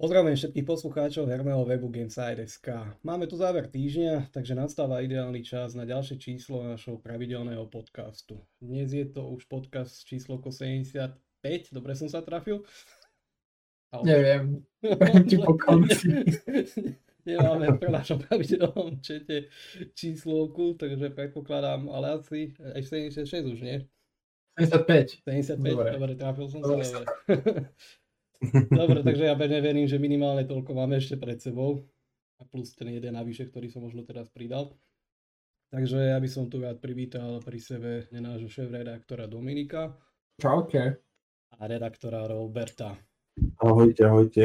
Pozdravujem všetkých poslucháčov herného webu Gameside.sk. Máme tu záver týždňa, takže nastáva ideálny čas na ďalšie číslo našho pravidelného podcastu. Dnes je to už podcast číslo 75, dobre som sa trafil? Ale... Neviem, ti po konci. Nemáme v našom pravidelnom čete číslovku, takže predpokladám, ale asi aj 76 už, nie? 75. 75, dobre, dobre trafil som sa. Dobre. Takže ja pevne verím, že minimálne toľko máme ešte pred sebou. A plus ten jeden navyše, ktorý som možno teraz pridal. Takže ja by som tu rád privítal pri sebe nášho šéf-redaktora Dominika. Čaute. A redaktora Roberta. Ahojte, ahojte.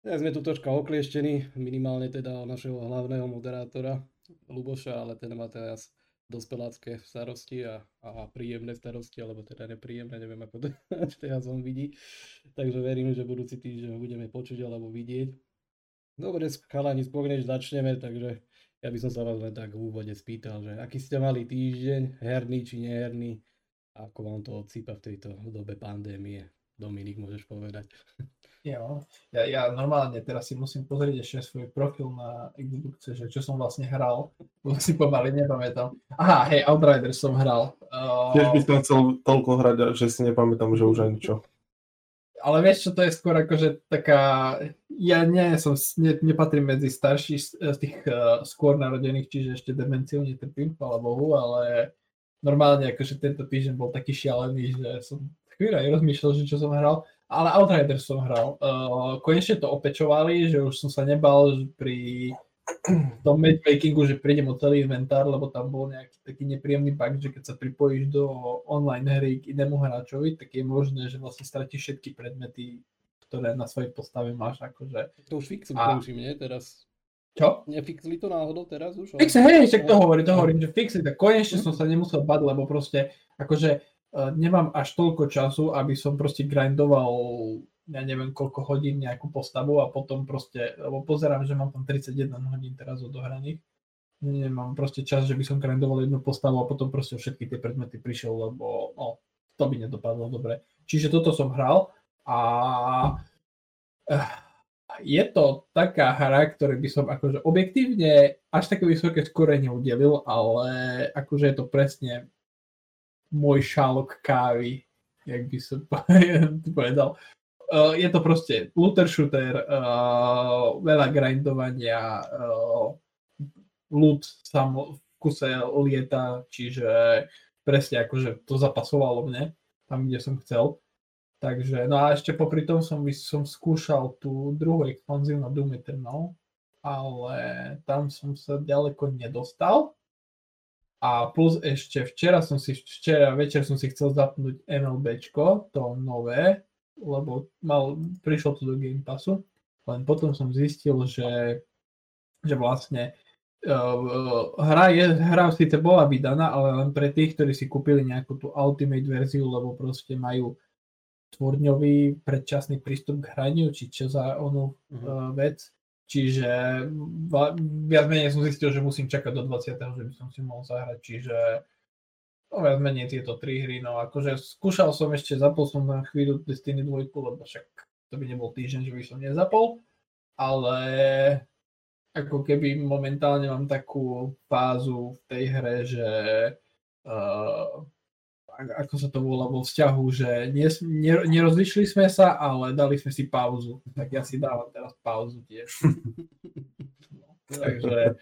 Ja sme tu troška oklieštení, minimálne teda našeho hlavného moderátora Luboša, ale ten má teraz dospelácké starosti a, a príjemné starosti, alebo teda nepríjemné, neviem ako to teraz on vidí. Takže verím, že budúci týždeň budeme počuť alebo vidieť. Dobre, chalani, skôr než začneme, takže ja by som sa vás len tak v úvode spýtal, že aký ste mali týždeň, herný či neherný, ako vám to odsýpa v tejto dobe pandémie. Dominik, môžeš povedať. Jo, ja, ja normálne teraz si musím pozrieť ešte svoj profil na Xboxe, že čo som vlastne hral, lebo si pomaly nepamätám. Aha, hej, Outriders som hral. Uh... Tiež by som chcel toľko hrať, že si nepamätám, že už aj ničo. Ale vieš čo, to je skôr akože taká, ja nie som, ne, nepatrím medzi starších z tých uh, skôr narodených, čiže ešte demenciou netrpím, chvála Bohu, ale normálne akože tento týždeň bol taký šialený, že som chvíľa rozmýšľal, že čo som hral ale Outriders som hral. Uh, konečne to opečovali, že už som sa nebal pri tom matchmakingu, že prídem o celý inventár, lebo tam bol nejaký taký nepríjemný bug, že keď sa pripojíš do online hry k inému hráčovi, tak je možné, že vlastne stratíš všetky predmety, ktoré na svojej postave máš. Akože. To už fixujú, a... prosím, nie? Teraz čo? Nefixli to náhodou teraz už? Fixe, hej, však to hovorím, to hovorím, že fixli, tak konečne som sa nemusel bať, lebo proste, akože nemám až toľko času, aby som proste grindoval ja neviem koľko hodín nejakú postavu a potom proste, lebo pozerám, že mám tam 31 hodín teraz odohraných. Nemám proste čas, že by som grindoval jednu postavu a potom proste všetky tie predmety prišiel, lebo no, to by nedopadlo dobre. Čiže toto som hral a eh, je to taká hra, ktoré by som akože objektívne až také vysoké skore neudelil, ale akože je to presne môj šálok kávy, jak by som povedal. Uh, je to proste looter shooter, uh, veľa grindovania, uh, loot sam v kuse lieta, čiže presne akože to zapasovalo mne, tam kde som chcel. Takže, no a ešte popri tom som, som skúšal tú druhú expanziu na Doom Eternal, ale tam som sa ďaleko nedostal. A plus ešte včera som si, včera večer som si chcel zapnúť MLBčko, to nové, lebo mal, prišlo to do Game Passu, len potom som zistil, že, že vlastne uh, hra, je, hra síce bola vydaná, ale len pre tých, ktorí si kúpili nejakú tú Ultimate verziu, lebo proste majú tvordňový predčasný prístup k hraniu, či čo za onú uh, vec. Čiže viac menej som zistil, že musím čakať do 20. že by som si mohol zahrať, čiže no, viac menej tieto tri hry, no akože skúšal som ešte, zapol som na chvíľu Destiny 2, lebo však to by nebol týždeň, že by som nezapol, ale ako keby momentálne mám takú fázu v tej hre, že uh, ako sa to volá vo vzťahu, že nerozlišili sme sa, ale dali sme si pauzu. Tak ja si dávam teraz pauzu tiež. Takže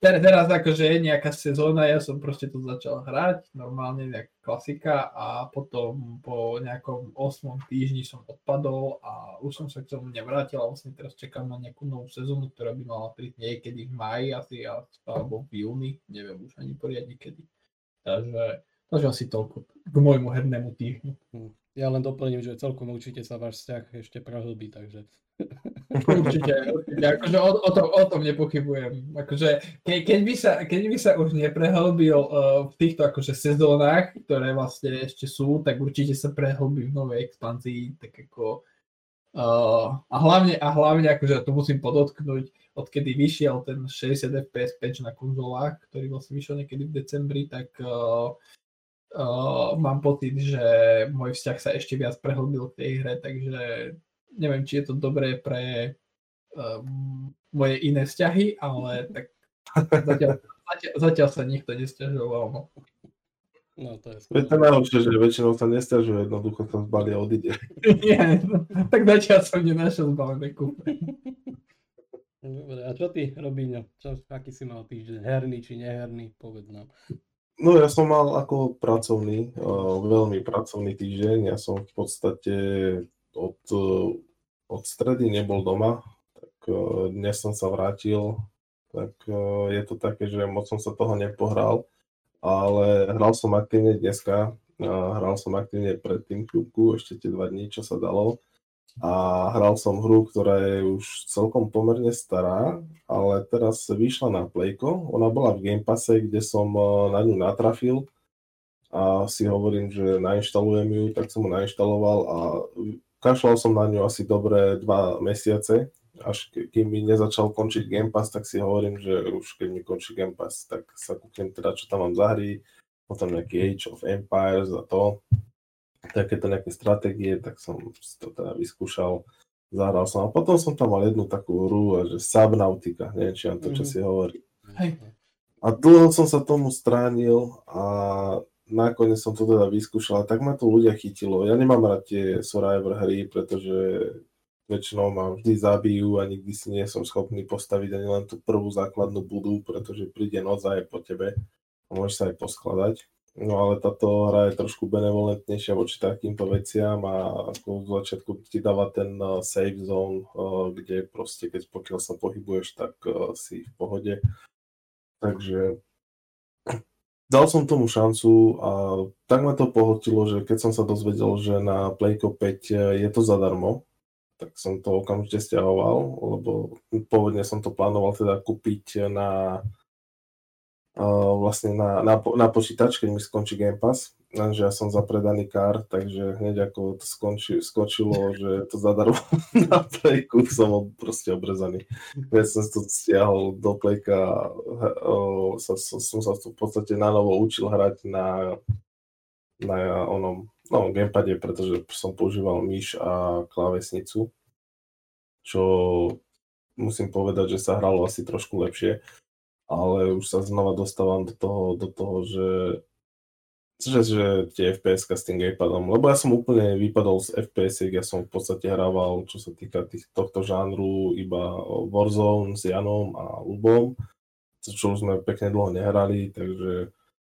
teraz akože je nejaká sezóna, ja som proste to začal hrať, normálne nejak klasika a potom po nejakom 8 týždni som odpadol a už som sa k tomu nevrátil a vlastne teraz čakám na nejakú novú sezónu, ktorá by mala prísť niekedy v maji asi alebo v júni, neviem už ani poriadne kedy. Takže Takže asi toľko k môjmu hernému týždňu. Hm. Ja len doplním, že celkom určite sa váš vzťah ešte prehlbí, takže... Určite, určite. Akože o, o, tom, o tom nepochybujem. Akože, ke, keď, by sa, keď by sa už neprehlbil uh, v týchto akože sezónach, ktoré vlastne ešte sú, tak určite sa prehlbí v novej expanzii, tak ako... Uh, a hlavne, a hlavne akože to musím podotknúť, odkedy vyšiel ten 60 fps patch na konzolách, ktorý vlastne vyšiel niekedy v decembri, tak uh, uh, mám pocit, že môj vzťah sa ešte viac prehlbil v tej hre, takže neviem, či je to dobré pre um, moje iné vzťahy, ale tak zatiaľ, zatiaľ, zatiaľ sa nikto nestiažoval. No. No to je to najhoršie, že väčšinou sa nestiažuje, jednoducho sa zbalí a odíde. Nie, no, tak zatiaľ som nenašiel zbalené kúpe. Dobre, a čo ty, Robíňo? Čo, aký si mal týždeň? Herný či neherný? Povedz nám. No ja som mal ako pracovný, uh, veľmi pracovný týždeň. Ja som v podstate od, uh, od stredy nebol doma, tak uh, dnes som sa vrátil, tak je to také, že moc som sa toho nepohral, ale hral som aktívne dneska, hral som aktívne predtým kľúbku, ešte tie dva dní, čo sa dalo a hral som hru, ktorá je už celkom pomerne stará, ale teraz vyšla na Playko. Ona bola v Game Passe, kde som eh, na ňu natrafil. A si hovorím, že nainštalujem ju, tak som ju nainštaloval a kašľal som na ňu asi dobré dva mesiace, až kým mi nezačal končiť Game Pass, tak si hovorím, že už keď mi končí Game Pass, tak sa kúknem teda, čo tam mám za hry, potom nejaký Age of Empires a to takéto nejaké stratégie, tak som to teda vyskúšal, zahral som. A potom som tam mal jednu takú hru, že Subnautica, neviem, či vám to čo si hovorí. Hej. A dlho som sa tomu stránil a nakoniec som to teda vyskúšal, tak ma to ľudia chytilo. Ja nemám rád tie Survivor hry, pretože väčšinou ma vždy zabijú a nikdy si nie som schopný postaviť ani len tú prvú základnú budu, pretože príde noc a je po tebe a môžeš sa aj poskladať. No ale táto hra je trošku benevolentnejšia voči takýmto veciam a ako v začiatku ti dáva ten uh, safe zone, uh, kde proste keď pokiaľ sa pohybuješ, tak uh, si v pohode. Takže dal som tomu šancu a tak ma to pohltilo, že keď som sa dozvedel, že na Playko 5 je to zadarmo, tak som to okamžite stiahoval, lebo pôvodne som to plánoval teda kúpiť na vlastne na, na, na počítač, keď mi skončí Game Pass, lenže ja som zapredaný kár, takže hneď ako to skonči, skočilo, že to zadarmo na Playku, som proste obrezaný. Keď som to stiahol do Playka, sa, som, som sa v podstate na novo učil hrať na, na onom no, gamepade, pretože som používal myš a klávesnicu, čo musím povedať, že sa hralo asi trošku lepšie ale už sa znova dostávam do toho, do toho že, že, že tie fps s tým gamepadom, lebo ja som úplne vypadol z fps ja som v podstate hrával, čo sa týka tých, tohto žánru, iba Warzone s Janom a Lubom, čo už sme pekne dlho nehrali, takže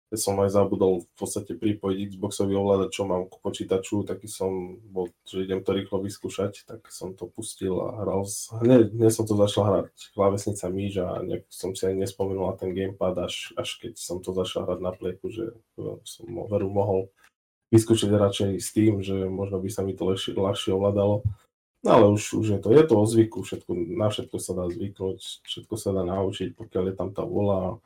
ja som aj zabudol v podstate pripojiť Xboxový ovládač, čo mám k počítaču, taký som bol, že idem to rýchlo vyskúšať, tak som to pustil a hral, hneď, hneď som to začal hrať klávesnica myš a nejak som si aj nespomenul na ten gamepad, až, až keď som to začal hrať na pleku, že som veru mohol vyskúšať radšej s tým, že možno by sa mi to ľahšie, ľahšie ovládalo. No ale už, už je to, je to o zvyku, všetko, na všetko sa dá zvyknúť, všetko sa dá naučiť, pokiaľ je tam tá vola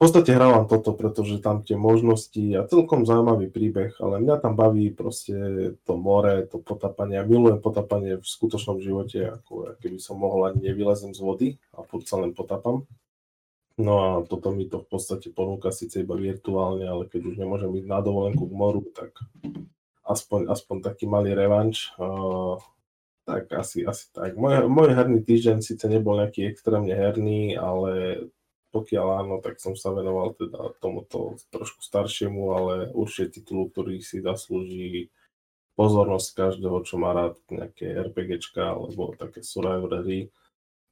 v podstate hrávam toto, pretože tam tie možnosti a celkom zaujímavý príbeh, ale mňa tam baví proste to more, to potapanie. Ja milujem potapanie v skutočnom živote, ako keby som mohol ani nevylezem z vody a furt sa len potapam. No a toto mi to v podstate ponúka síce iba virtuálne, ale keď už nemôžem ísť na dovolenku k moru, tak aspoň, aspoň taký malý revanč. Uh, tak asi, asi tak. Môj, môj herný týždeň síce nebol nejaký extrémne herný, ale pokiaľ áno, tak som sa venoval teda tomuto trošku staršiemu, ale určite titulu, ktorý si zaslúži pozornosť každého, čo má rád nejaké RPGčka alebo také survival hry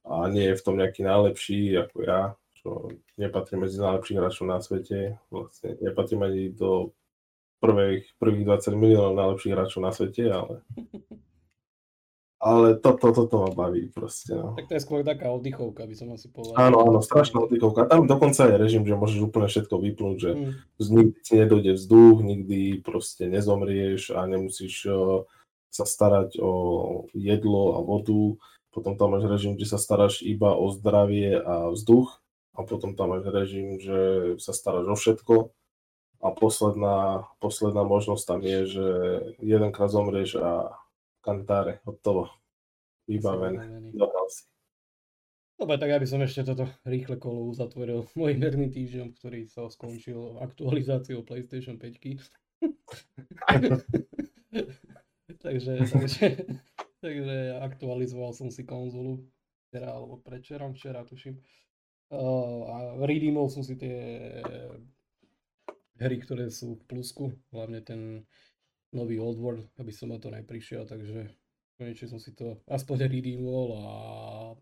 a nie je v tom nejaký najlepší ako ja, čo nepatrí medzi najlepších hráčov na svete, vlastne nepatrím ani do prvých, prvých 20 miliónov najlepších hráčov na svete, ale ale toto, toto ma baví proste. No. Tak to je skôr taká oddychovka, by som asi povedal. Áno, áno, strašná oddychovka. Tam dokonca je režim, že môžeš úplne všetko vypnúť, že mm. nikdy ti nedojde vzduch, nikdy proste nezomrieš a nemusíš uh, sa starať o jedlo a vodu. Potom tam máš režim, kde sa staráš iba o zdravie a vzduch. A potom tam máš režim, že sa staráš o všetko. A posledná, posledná možnosť tam je, že jedenkrát zomrieš a kantáre, hotovo. Vybavené. Si. Dobre, tak ja by som ešte toto rýchle kolo uzatvoril môj herný týždeň, ktorý sa skončil aktualizáciou PlayStation 5. takže, takže Takže aktualizoval som si konzolu včera alebo predčerom, včera tuším. Uh, a redeemol som si tie hry, ktoré sú v plusku, hlavne ten nový Old World, aby som na to neprišiel, takže konečne som si to aspoň redeemol a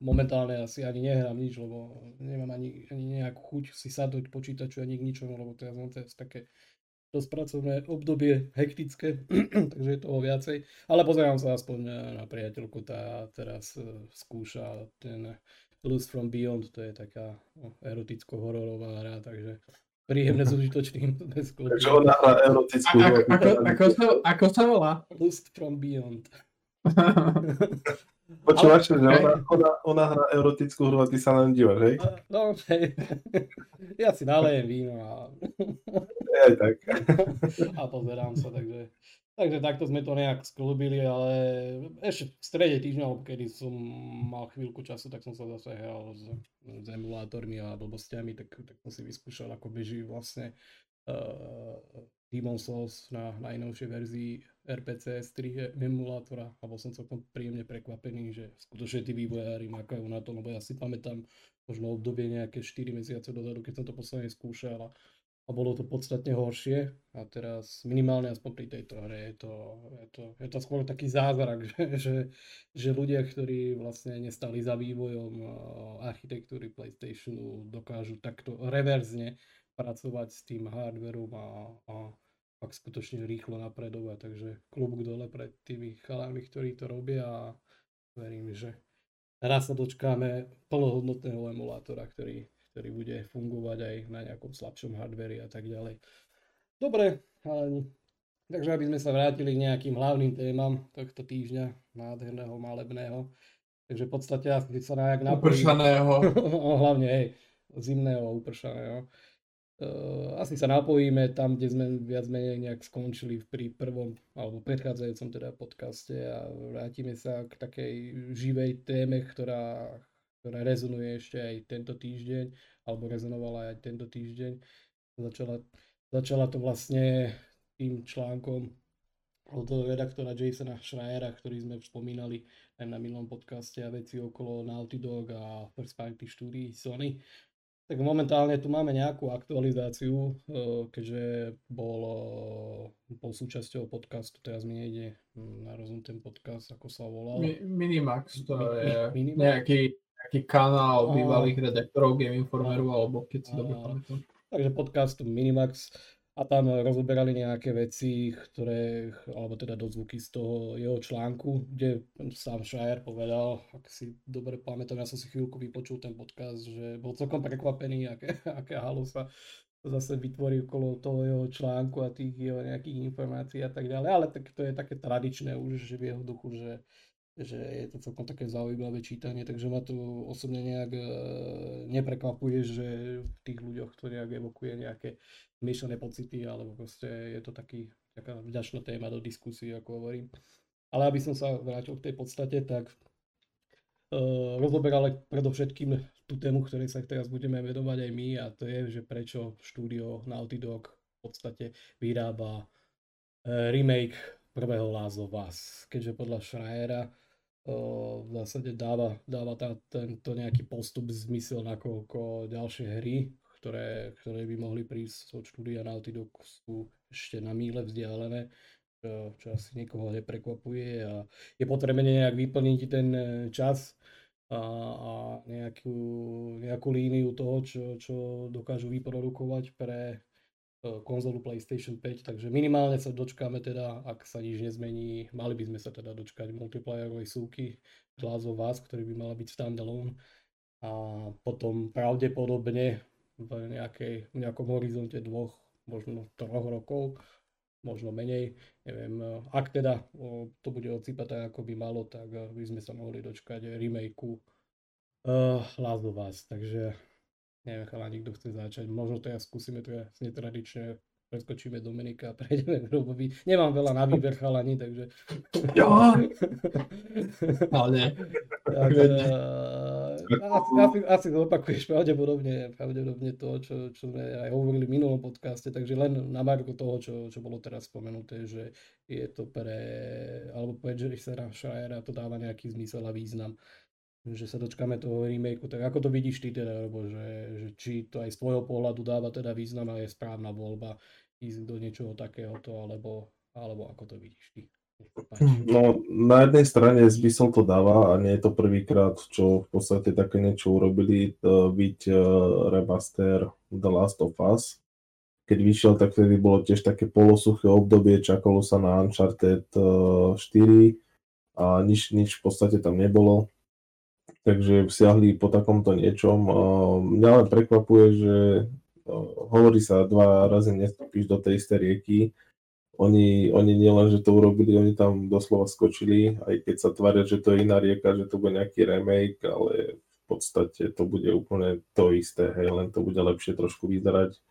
momentálne asi ani nehrám nič, lebo nemám ani, ani nejakú chuť si sadnúť počítaču ani k ničomu, lebo to je teraz také dosť pracovné obdobie hektické, takže je toho viacej. Ale pozerám sa aspoň na priateľku, tá teraz e, skúša ten Loose from Beyond, to je taká no, eroticko-hororová hra, takže príjemné s užitočným. Takže ona hrá erotickú hru. Ako, ako, sa, ako sa volá? Loose from Beyond. Počúvaš, že ona, ona, ona hrá erotickú hru a ty sa len dívaš, hej? No, hej. Ja si nalejem víno a... Aj tak. A pozerám sa, takže... Takže takto sme to nejak sklubili, ale ešte v strede týždňa, kedy som mal chvíľku času, tak som sa zase hral s, s emulátormi a blbostiami, tak, tak som si vyskúšal, ako beží vlastne uh, Demon Souls na najnovšej verzii RPC S3 emulátora a bol som celkom príjemne prekvapený, že skutočne tí vývojári makajú na to, lebo ja si pamätám možno obdobie nejaké 4 mesiace dozadu, keď som to posledne skúšal a, a bolo to podstatne horšie. A teraz minimálne aspoň pri tejto hre je to, je to, je to skôr taký zázrak, že, že, že ľudia, ktorí vlastne nestali za vývojom architektúry PlayStationu dokážu takto reverzne pracovať s tým hardverom a, a fakt skutočne rýchlo napredovať, takže klubúk dole pred tými chalami, ktorí to robia a verím, že raz sa dočkáme plnohodnotného emulátora, ktorý, ktorý bude fungovať aj na nejakom slabšom hardveri a tak ďalej. Dobre, ale takže aby sme sa vrátili k nejakým hlavným témam tohto týždňa, nádherného, malebného. Takže v podstate asi sa nejak napojím. Upršaného. no, hlavne, hej, zimného, upršaného. Uh, asi sa napojíme tam, kde sme viac menej nejak skončili pri prvom alebo predchádzajúcom teda podcaste a vrátime sa k takej živej téme, ktorá, ktorá rezonuje ešte aj tento týždeň alebo rezonovala aj tento týždeň. Začala, začala to vlastne tým článkom od redaktora Jasona Schreiera, ktorý sme spomínali aj na minulom podcaste a veci okolo Naughty Dog a First Party štúdií Sony. Tak momentálne tu máme nejakú aktualizáciu, eh, keďže bol, eh, bol súčasťou podcastu, teraz mi nejde na rozum ten podcast, ako sa volal. Mi, Minimax, to je Minimax? Nejaký, nejaký kanál bývalých redaktorov Game Informeru, alebo keď si dobre pamätám. Takže podcast Minimax a tam rozoberali nejaké veci, ktoré, alebo teda dozvuky z toho jeho článku, kde sám Shire povedal, ak si dobre pamätám, ja som si chvíľku vypočul ten podcast, že bol celkom prekvapený, aké, aké halo sa zase vytvorí okolo toho jeho článku a tých jeho nejakých informácií a tak ďalej, ale tak to je také tradičné už, že v jeho duchu, že že je to celkom také zaujímavé čítanie, takže ma to osobne nejak e, neprekvapuje, že v tých ľuďoch to nejak evokuje nejaké myšlené pocity, alebo proste je to taký, taká vďačná téma do diskusie, ako hovorím. Ale aby som sa vrátil k tej podstate, tak uh, rozoberali predovšetkým tú tému, ktorej sa teraz budeme vedovať aj my a to je, že prečo štúdio Naughty Dog v podstate vyrába uh, remake prvého Us, keďže podľa Schreiera v zásade dáva, dáva tá, tento nejaký postup zmysel, nakoľko ďalšie hry, ktoré, ktoré by mohli prísť od štúdia Naughty sú ešte na míle vzdialené, čo, čo asi niekoho neprekvapuje a je potrebné nejak vyplniť ten e, čas a, a nejakú, nejakú líniu toho, čo, čo dokážu vyprodukovať pre konzolu PlayStation 5, takže minimálne sa dočkáme teda, ak sa nič nezmení, mali by sme sa teda dočkať multiplayerovej súky Last of Us, ktorý by mala byť standalone a potom pravdepodobne v, nejakej, v nejakom horizonte dvoch, možno troch rokov, možno menej, neviem, ak teda to bude odsýpať tak, ako by malo, tak e, by sme sa mohli dočkať remakeu uh, Last of Us, takže Neviem, chalani, kto chce začať. Možno to ja skúsime, to ja netradične preskočíme Dominika a prejdeme k Robovi. Nemám veľa na výber chalani, takže... Jo! Ale... tak, uh, asi, asi, asi zopakuješ pravdepodobne, pravdepodobne to, čo, čo sme aj hovorili v minulom podcaste, takže len na marko toho, čo, čo bolo teraz spomenuté, že je to pre, alebo pre Jerrysa Schreiera to dáva nejaký zmysel a význam že sa dočkáme toho remakeu, tak ako to vidíš ty teda, alebo že, že či to aj z tvojho pohľadu dáva teda význam a je správna voľba ísť do niečoho takéhoto, alebo, alebo ako to vidíš ty? No, na jednej strane zmysel to dáva a nie je to prvýkrát, čo v podstate také niečo urobili, byť uh, remaster The Last of Us. Keď vyšiel, tak vtedy bolo tiež také polosuché obdobie, čakalo sa na Uncharted uh, 4 a nič, nič v podstate tam nebolo. Takže siahli po takomto niečom. Mňa len prekvapuje, že uh, hovorí sa dva razy nestúpiš do tej istej rieky, oni, oni nielen, že to urobili, oni tam doslova skočili, aj keď sa tvária, že to je iná rieka, že to bude nejaký remake, ale v podstate to bude úplne to isté, hej, len to bude lepšie trošku vyzerať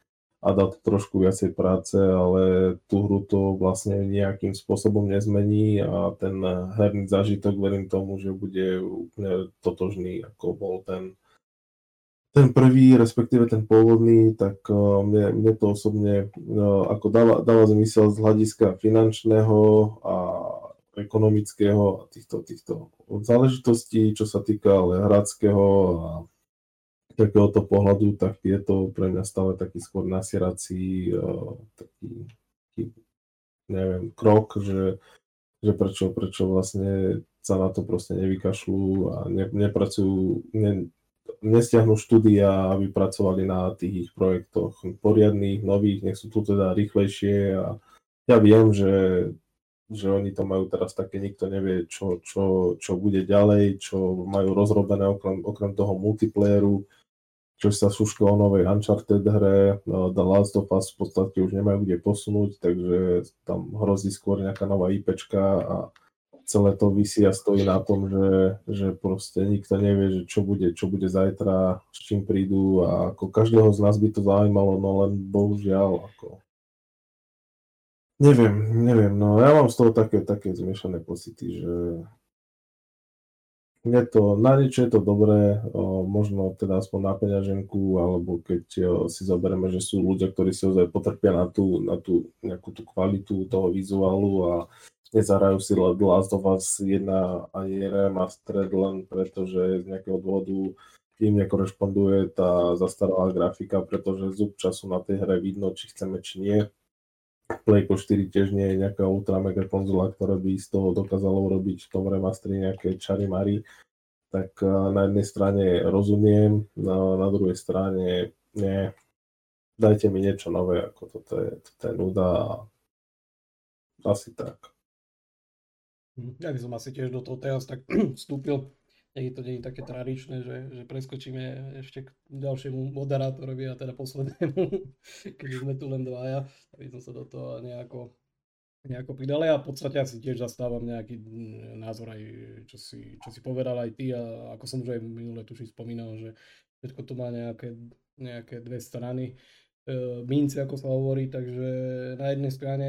a dá to trošku viacej práce, ale tú hru to vlastne nejakým spôsobom nezmení a ten herný zážitok verím tomu, že bude úplne totožný, ako bol ten ten prvý, respektíve ten pôvodný, tak uh, mne, mne to osobne uh, ako dáva, dáva zmysel z hľadiska finančného a ekonomického a týchto, týchto záležitostí, čo sa týka ale hradského a takéhoto pohľadu, tak je to pre mňa stále taký skôr nasierací uh, taký, taký, neviem, krok, že, že prečo, prečo vlastne sa na to proste nevykašľú a ne, nepracujú, ne, nestiahnu štúdia, aby pracovali na tých ich projektoch poriadných, nových, nech sú tu teda rýchlejšie a ja viem, že, že oni to majú teraz také, nikto nevie, čo, čo, čo bude ďalej, čo majú rozrobené okrem, okrem toho multiplayeru, čo sa šuška o novej Uncharted hre, no, The Last of Us v podstate už nemajú kde posunúť, takže tam hrozí skôr nejaká nová IPčka a celé to vysí a stojí na tom, že, že proste nikto nevie, že čo bude, čo bude zajtra, s čím prídu a ako každého z nás by to zaujímalo, no len bohužiaľ ako neviem, neviem, no ja mám z toho také, také zmiešané pocity, že je to, na niečo je to dobré, možno teda aspoň na peňaženku, alebo keď si zoberieme, že sú ľudia, ktorí si ozaj potrpia na tú, na tú nejakú tú kvalitu toho vizuálu a nezahrajú si Last of Us 1 ani remastered len preto, že z nejakého dôvodu im nekorešponduje tá zastaralá grafika, pretože zub času na tej hre vidno, či chceme, či nie. Playko 4 tiež nie je nejaká ultra mega konzola, ktorá by z toho dokázala urobiť v tom remastri nejaké čary mary. Tak na jednej strane rozumiem, na, na druhej strane nie. Dajte mi niečo nové, ako toto je, toto je nuda a asi tak. Hm, ja by som asi tiež do toho teraz tak vstúpil. Nie to nie je také tradičné, že, že preskočíme ešte k ďalšiemu moderátorovi a teda poslednému, keď sme tu len dvaja, aby som sa do toho nejako, nejako pridal. Ja v podstate asi tiež zastávam nejaký názor aj, čo si, čo si povedal aj ty a ako som už aj minule tuším spomínal, že všetko to má nejaké, nejaké dve strany. E, mince, ako sa hovorí, takže na jednej strane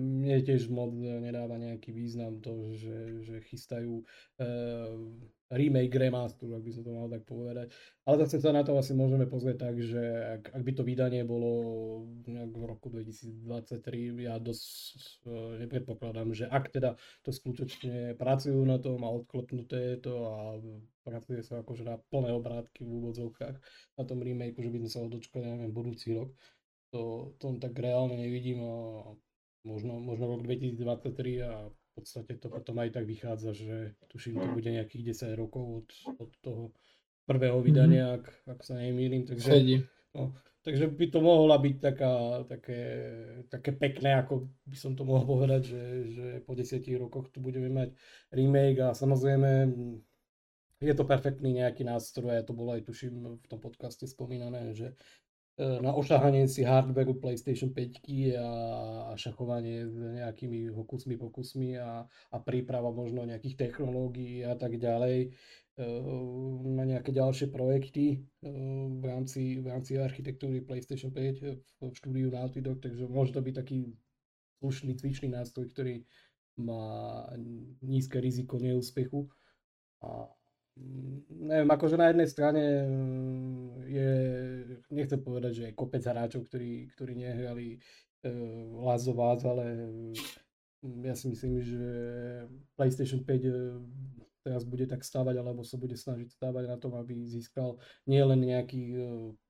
mne tiež moc nedáva nejaký význam to, že, že chystajú uh, remake, remaster, ak by som to mal tak povedať. Ale zase sa na to asi môžeme pozrieť tak, že ak, ak by to vydanie bolo nejak v roku 2023, ja dosť uh, nepredpokladám, že ak teda to skutočne pracujú na tom a odklepnuté je to a pracuje sa akože na plné obrátky v úvodzovkách na tom remakeu, že by sme sa ho dočkali, neviem, budúci rok. To, to tak reálne nevidím a možno, možno rok 2023 a v podstate to potom aj tak vychádza, že tuším, to bude nejakých 10 rokov od, od toho prvého vydania, mm-hmm. ak, ak sa nemýlim. Takže, no, takže by to mohla byť taká, také, také pekné, ako by som to mohol povedať, že, že po 10 rokoch tu budeme mať remake a samozrejme je to perfektný nejaký nástroj, a to bolo aj tuším v tom podcaste spomínané, že na ošahanie si hardwareu PlayStation 5 a, šachovanie s nejakými hokusmi, pokusmi a, a príprava možno nejakých technológií a tak ďalej. E, na nejaké ďalšie projekty e, v rámci, v rámci architektúry PlayStation 5 v štúdiu Naughty Dog, takže môže to byť taký slušný cvičný nástroj, ktorý má nízke riziko neúspechu. A neviem, akože na jednej strane mm, je, nechcem povedať, že je kopec hráčov, ktorí, ktorí nehrali uh, Last of Us, ale mm, ja si myslím, že PlayStation 5 teraz bude tak stávať, alebo sa bude snažiť stávať na tom, aby získal nielen nejakých e,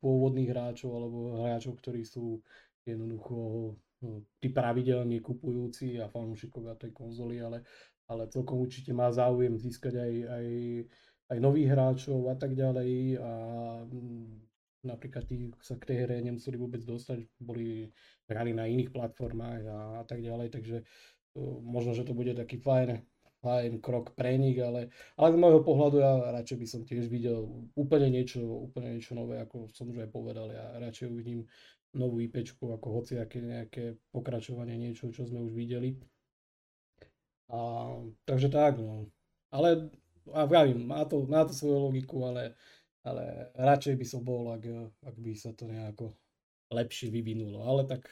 pôvodných hráčov, alebo hráčov, ktorí sú jednoducho e, tí pravidelne kupujúci a fanúšikovia tej konzoly, ale, ale celkom určite má záujem získať aj, aj, aj nových hráčov a tak ďalej a mm, napríklad tí sa k tej hre nemuseli vôbec dostať, boli hrali na iných platformách a, a tak ďalej, takže uh, možno, že to bude taký fajn fajn krok pre nich, ale, ale z môjho pohľadu ja radšej by som tiež videl úplne niečo, úplne niečo nové, ako som už aj povedal, ja radšej uvidím novú IP ako hociaké nejaké pokračovanie, niečo, čo sme už videli. A, takže tak, no. Ale a vravím, má to, má to svoju logiku, ale, ale radšej by som bol, ak, ak by sa to nejako lepšie vyvinulo. Ale tak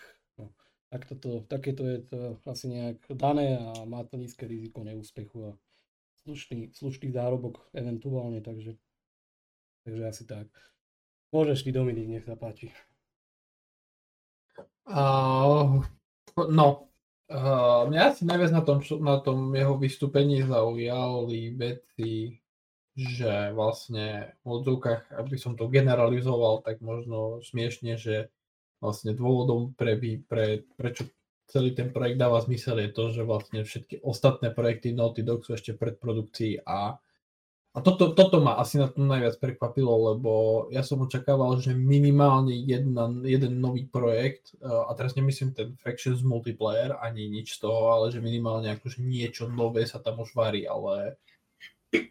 tak toto, takéto je to asi nejak dané a má to nízke riziko neúspechu a slušný, slušný zárobok eventuálne, takže, takže asi tak. Môžeš ty Dominik, nech sa páči. Uh, no, uh, mňa asi najviac na tom, na tom jeho vystúpení zaujali veci, že vlastne v odzvukách, aby som to generalizoval, tak možno smiešne, že vlastne dôvodom, pre, pre, prečo celý ten projekt dáva zmysel je to, že vlastne všetky ostatné projekty Naughty Dog sú ešte v predprodukcii a, a toto, toto ma asi na tom najviac prekvapilo, lebo ja som očakával, že minimálne jedna, jeden nový projekt, a teraz nemyslím ten Factions multiplayer, ani nič z toho, ale že minimálne akože niečo nové sa tam už varí, ale,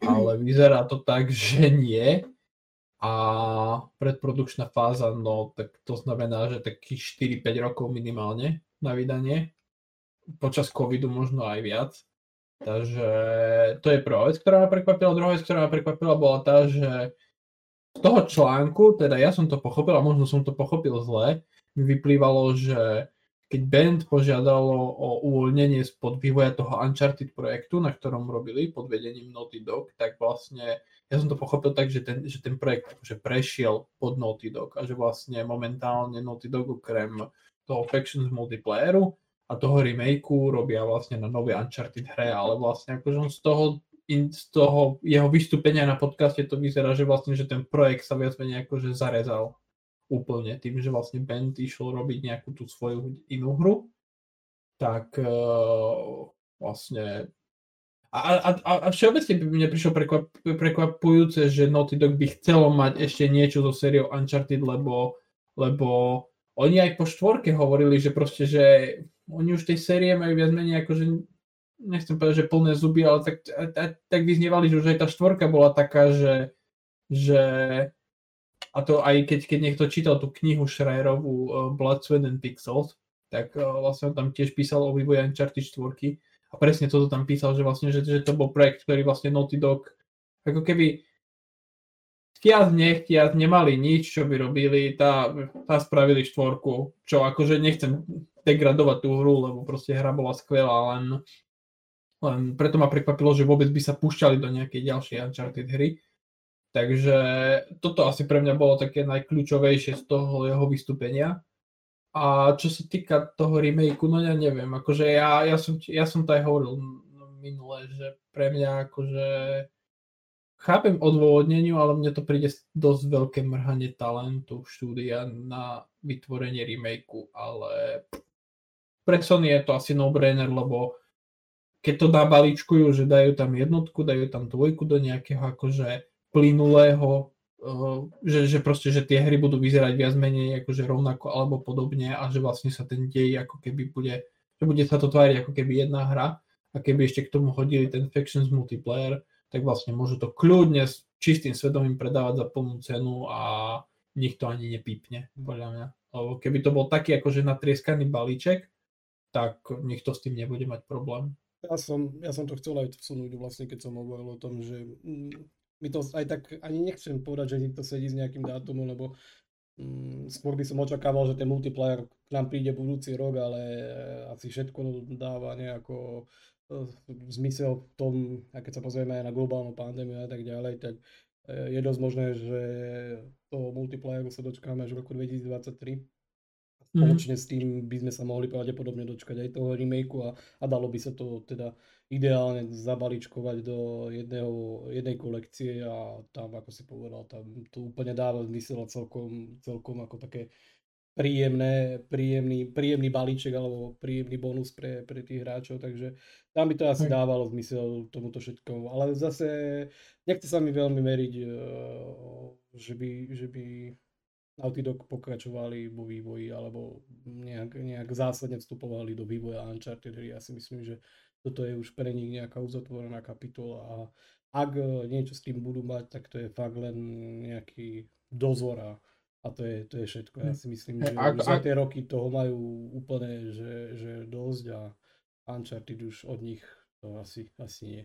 ale vyzerá to tak, že nie a predprodukčná fáza, no tak to znamená, že takých 4-5 rokov minimálne na vydanie. Počas covidu možno aj viac. Takže to je prvá vec, ktorá ma prekvapila. Druhá vec, ktorá ma prekvapila, bola tá, že z toho článku, teda ja som to pochopil a možno som to pochopil zle, mi vyplývalo, že keď band požiadalo o uvoľnenie spod vývoja toho Uncharted projektu, na ktorom robili pod vedením Naughty Dog, tak vlastne ja som to pochopil tak, že ten, že ten projekt akože prešiel pod Naughty Dog a že vlastne momentálne Naughty Dog okrem toho Factions multiplayeru a toho remakeu robia vlastne na nové Uncharted hre, ale vlastne akože on z toho, in, z toho jeho vystúpenia na podcaste to vyzerá, že vlastne, že ten projekt sa viac menej akože zarezal úplne tým, že vlastne band išiel robiť nejakú tú svoju inú hru, tak uh, vlastne a, a, a všeobecne by mne prišlo prekvap, prekvapujúce, že Naughty Dog by chcelo mať ešte niečo so sériou Uncharted, lebo, lebo oni aj po štvorke hovorili, že proste, že oni už tej série majú viac menej akože nechcem povedať, že plné zuby, ale tak, tak, tak vyznievali, že už aj tá štvorka bola taká, že, že a to aj keď, keď niekto čítal tú knihu Schreierovú uh, Blood, Sweat and Pixels, tak uh, vlastne tam tiež písal o vývoji Uncharted 4 a presne toto tam písal, že vlastne, že, že to bol projekt, ktorý vlastne Naughty Dog ako keby chtiac nechtiac nemali nič, čo by robili, tá, tá spravili štvorku, čo akože nechcem degradovať tú hru, lebo proste hra bola skvelá, len, len preto ma prekvapilo, že vôbec by sa púšťali do nejakej ďalšej Uncharted hry. Takže toto asi pre mňa bolo také najkľúčovejšie z toho jeho vystúpenia. A čo sa týka toho remakeu, no ja neviem, akože ja, ja, som, ja som to aj hovoril minule, že pre mňa akože chápem odôvodneniu, ale mne to príde dosť veľké mrhanie talentu štúdia na vytvorenie remakeu, ale pre Sony je to asi no-brainer, lebo keď to balíčkujú, že dajú tam jednotku, dajú tam dvojku do nejakého akože plynulého že, že proste, že tie hry budú vyzerať viac menej akože rovnako alebo podobne a že vlastne sa ten dej ako keby bude, že bude sa to tváriť ako keby jedna hra a keby ešte k tomu hodili ten Factions multiplayer, tak vlastne môžu to kľudne s čistým svedomím predávať za plnú cenu a nikto ani nepípne, podľa mňa. Lebo keby to bol taký akože natrieskaný balíček, tak nikto s tým nebude mať problém. Ja som, ja som to chcel aj vsunúť vlastne, keď som hovoril o tom, že mm, mi to aj tak ani nechcem povedať, že to sedí s nejakým dátumom, lebo mm, skôr by som očakával, že ten multiplayer k nám príde budúci rok, ale asi všetko dáva nejako zmysel v tom, a keď sa pozrieme aj na globálnu pandémiu a tak ďalej, tak je dosť možné, že toho multiplayeru sa dočkáme až v roku 2023. Mhm. Spoločne s tým by sme sa mohli pravdepodobne dočkať aj toho remakeu a, a dalo by sa to teda ideálne zabaličkovať do jedného, jednej kolekcie a tam, ako si povedal, tam to úplne dáva zmysel a celkom, celkom ako také príjemné, príjemný, príjemný balíček alebo príjemný bonus pre, pre tých hráčov, takže tam by to asi dávalo zmysel tomuto všetkomu. Ale zase nechce sa mi veľmi veriť, eh, že by, že by Naughty Dog pokračovali vo vývoji alebo nejak, nejak zásadne vstupovali do vývoja Uncharted Ja si myslím, že toto je už pre nich nejaká uzatvorená kapitola a ak niečo s tým budú mať, tak to je fakt len nejaký dozor a a to je, to je všetko. Ja hm. si myslím, že ak, za tie roky toho majú úplne, že, že dosť a Uncharted už od nich to asi, asi nie.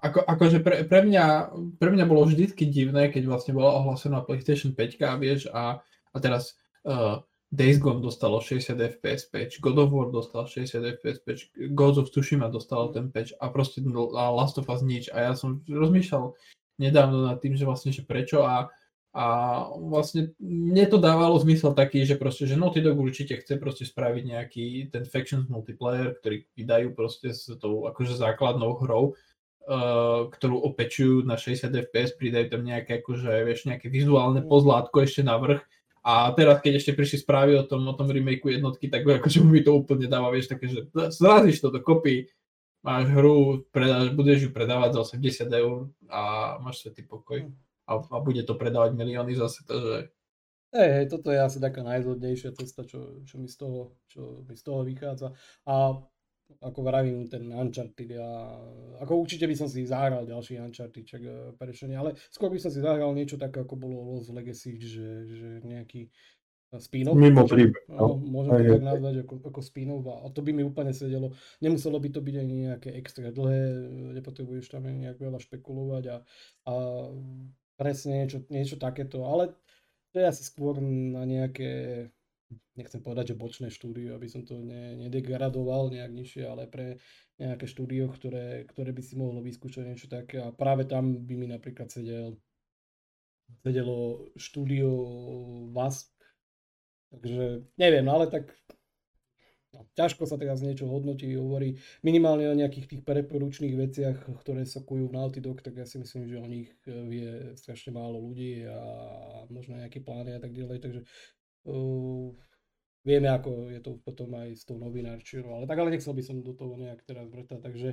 Ako, akože pre, pre, mňa, pre mňa bolo vždycky divné, keď vlastne bola ohlásená PlayStation 5, vieš, a, a teraz uh, Days Gone dostalo 60 FPS patch, God of War dostal 60 FPS patch, Ghost of Tsushima dostalo ten patch a proste a Last of Us nič. A ja som rozmýšľal nedávno nad tým, že vlastne, že prečo a a vlastne mne to dávalo zmysel taký, že proste, že Naughty Dog určite chce proste spraviť nejaký ten Factions multiplayer, ktorý vydajú proste s tou akože základnou hrou, uh, ktorú opečujú na 60 fps, pridajú tam nejaké akože, vieš, nejaké vizuálne pozlátko ešte na vrch. A teraz, keď ešte prišli správy o tom, o tom remakeu jednotky, tak akože mi to úplne dáva, vieš, také, že zrazíš to do kopy, máš hru, predáš, budeš ju predávať za 80 eur a máš svetý pokoj. Mm a, a bude to predávať milióny zase, takže... Hej, hej, toto je asi taká najzhodnejšia cesta, čo, čo, mi z toho, čo mi z toho vychádza. A ako vravím, ten Uncharted, ja, ako určite by som si zahral ďalší Uncharted, čak eh, prečo nie, ale skôr by som si zahral niečo také, ako bolo Lost Legacy, že, že nejaký eh, spin-off. Mimo príbeh. No, môžem to tak nazvať ako, ako spin-off a to by mi úplne sedelo. Nemuselo by to byť ani nejaké extra dlhé, nepotrebuješ tam nejak veľa špekulovať a, a presne niečo, niečo takéto, ale to je asi skôr na nejaké, nechcem povedať, že bočné štúdio, aby som to ne, nedegradoval nejak nižšie, ale pre nejaké štúdio, ktoré, ktoré by si mohlo vyskúšať niečo také. A práve tam by mi napríklad sedel, sedelo štúdio VAS, takže neviem, ale tak ťažko sa teraz niečo hodnotí, hovorí minimálne o nejakých tých preporučných veciach, ktoré sa kujú v Naughty Dog, tak ja si myslím, že o nich e, vie strašne málo ľudí a možno nejaké plány a tak ďalej, takže uh, vieme, ako je to potom aj s tou novinárčinou, ale tak ale nechcel by som do toho nejak teraz vrtať, takže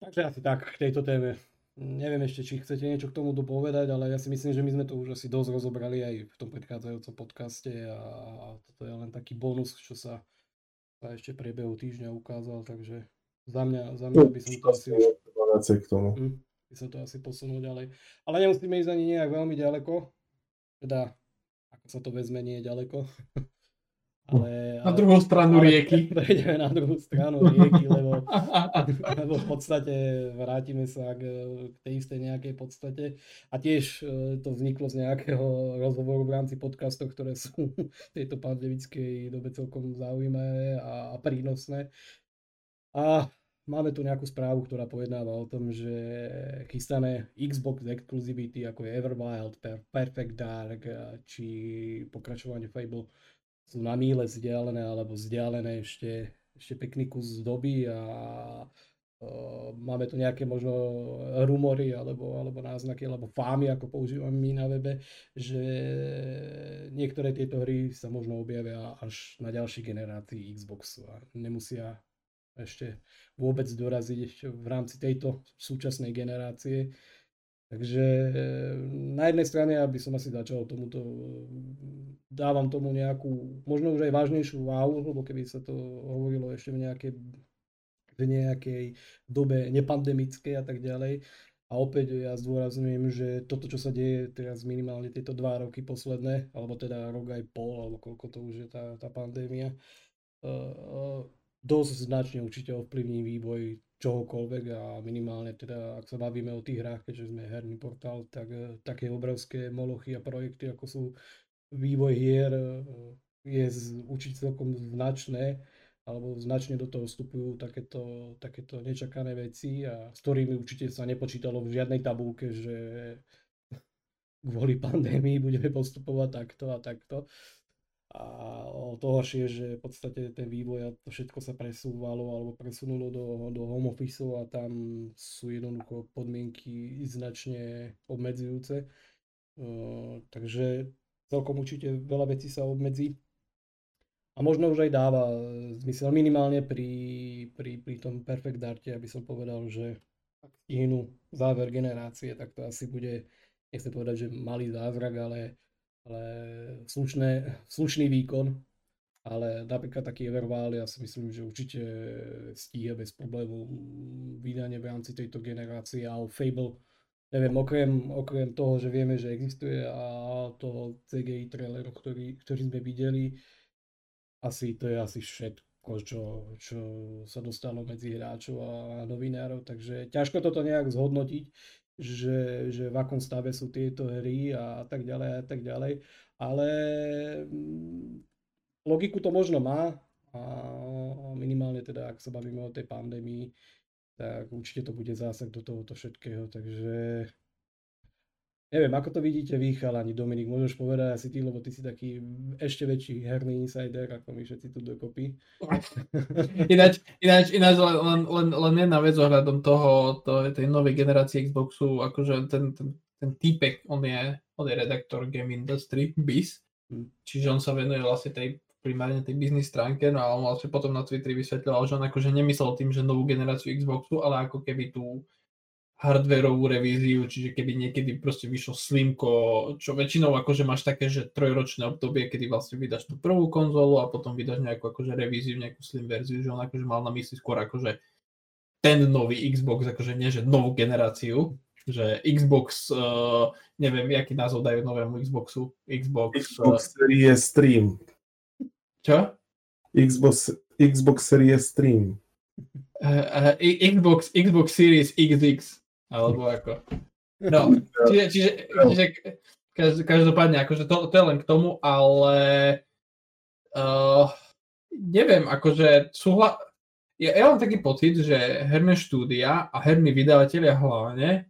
takže asi tak k tejto téme. Neviem ešte, či chcete niečo k tomu dopovedať, ale ja si myslím, že my sme to už asi dosť rozobrali aj v tom predchádzajúcom podcaste a toto je len taký bonus, čo sa, sa ešte priebehu týždňa ukázal, takže za mňa, za mňa by som to asi už... K tomu. Hm, by som to asi posunul ďalej. Ale nemusíme ísť ani nejak veľmi ďaleko. Teda, ako sa to vezme, nie je ďaleko. Ale, na druhú stranu ale, rieky. Prejdeme na druhú stranu rieky, lebo, lebo v podstate vrátime sa k, k tej istej nejakej podstate. A tiež e, to vzniklo z nejakého rozhovoru v rámci podcastov, ktoré sú v tejto pandemickej dobe celkom zaujímavé a, a prínosné. A máme tu nejakú správu, ktorá pojednáva o tom, že chystané Xbox exclusivity ako je Everwild, Perfect Dark či pokračovanie Fable sú na míle vzdialené alebo vzdialené ešte, ešte pekný kus doby a uh, máme tu nejaké možno rumory alebo, alebo náznaky alebo fámy, ako používame my na webe, že niektoré tieto hry sa možno objavia až na ďalšej generácii Xboxu a nemusia ešte vôbec doraziť v rámci tejto súčasnej generácie. Takže na jednej strane, aby som asi začal tomuto, dávam tomu nejakú, možno už aj vážnejšiu váhu, lebo keby sa to hovorilo ešte v nejakej, v nejakej dobe nepandemickej a tak ďalej. A opäť ja zdôrazňujem, že toto, čo sa deje teraz minimálne tieto dva roky posledné, alebo teda rok aj pol, alebo koľko to už je tá, tá pandémia, uh, dosť značne určite ovplyvní vývoj čohokoľvek a minimálne teda, ak sa bavíme o tých hrách, keďže sme herný portál, tak eh, také obrovské molochy a projekty, ako sú vývoj hier, eh, je určite celkom značné alebo značne do toho vstupujú takéto, takéto nečakané veci a s ktorými určite sa nepočítalo v žiadnej tabulke, že kvôli pandémii budeme postupovať takto a takto. A to horšie že v podstate ten vývoj a to všetko sa presúvalo alebo presunulo do, do home office a tam sú jednoducho podmienky značne obmedzujúce. Uh, takže celkom určite veľa vecí sa obmedzí. A možno už aj dáva zmysel minimálne pri, pri, pri tom Perfect Darte, aby som povedal, že ak stihnú záver generácie, tak to asi bude, nechcem povedať, že malý zázrak, ale ale slušné, slušný výkon. Ale napríklad taký Everval, ja si myslím, že určite stíha bez problému vydanie v rámci tejto generácie a Fable, neviem, okrem, okrem toho, že vieme, že existuje a toho CGI traileru, ktorý, ktorý sme videli, asi to je asi všetko, čo, čo sa dostalo medzi hráčov a novinárov, takže ťažko toto nejak zhodnotiť že, že v akom stave sú tieto hry a tak ďalej a tak ďalej. Ale mm, logiku to možno má a minimálne teda, ak sa bavíme o tej pandémii, tak určite to bude zásah do tohoto všetkého, takže neviem, ako to vidíte vy, chalani, Dominik, môžeš povedať asi ty, lebo ty si taký ešte väčší herný insider, ako my všetci tu dokopy. ináč, ináč, ináč len, len, len jedna vec ohľadom toho, to, tej novej generácie Xboxu, akože ten, ten, ten týpek, on je, on je redaktor Game Industry, BIS, hm. čiže on sa venuje vlastne tej primárne tej biznis stránke, no a on vlastne potom na Twitteri vysvetľoval, že on akože nemyslel tým, že novú generáciu Xboxu, ale ako keby tú hardwareovú revíziu, čiže keby niekedy proste vyšlo Slimko, čo väčšinou akože máš také, že trojročné obdobie, kedy vlastne vydáš tú prvú konzolu a potom vydáš nejakú akože revíziu, nejakú Slim verziu, že on akože mal na mysli skôr akože ten nový Xbox, akože nie, že novú generáciu, že Xbox, uh, neviem, aký názov dajú novému Xboxu, Xbox... Xbox uh, Series Stream. Čo? Xbox, Xbox Series Stream. Uh, uh, Xbox, Xbox Series XX. Alebo ako. No, čiže, čiže, čiže každopádne, akože to, to je len k tomu, ale uh, neviem, akože súhla... Ja, ja mám taký pocit, že herné štúdia a herní vydavatelia hlavne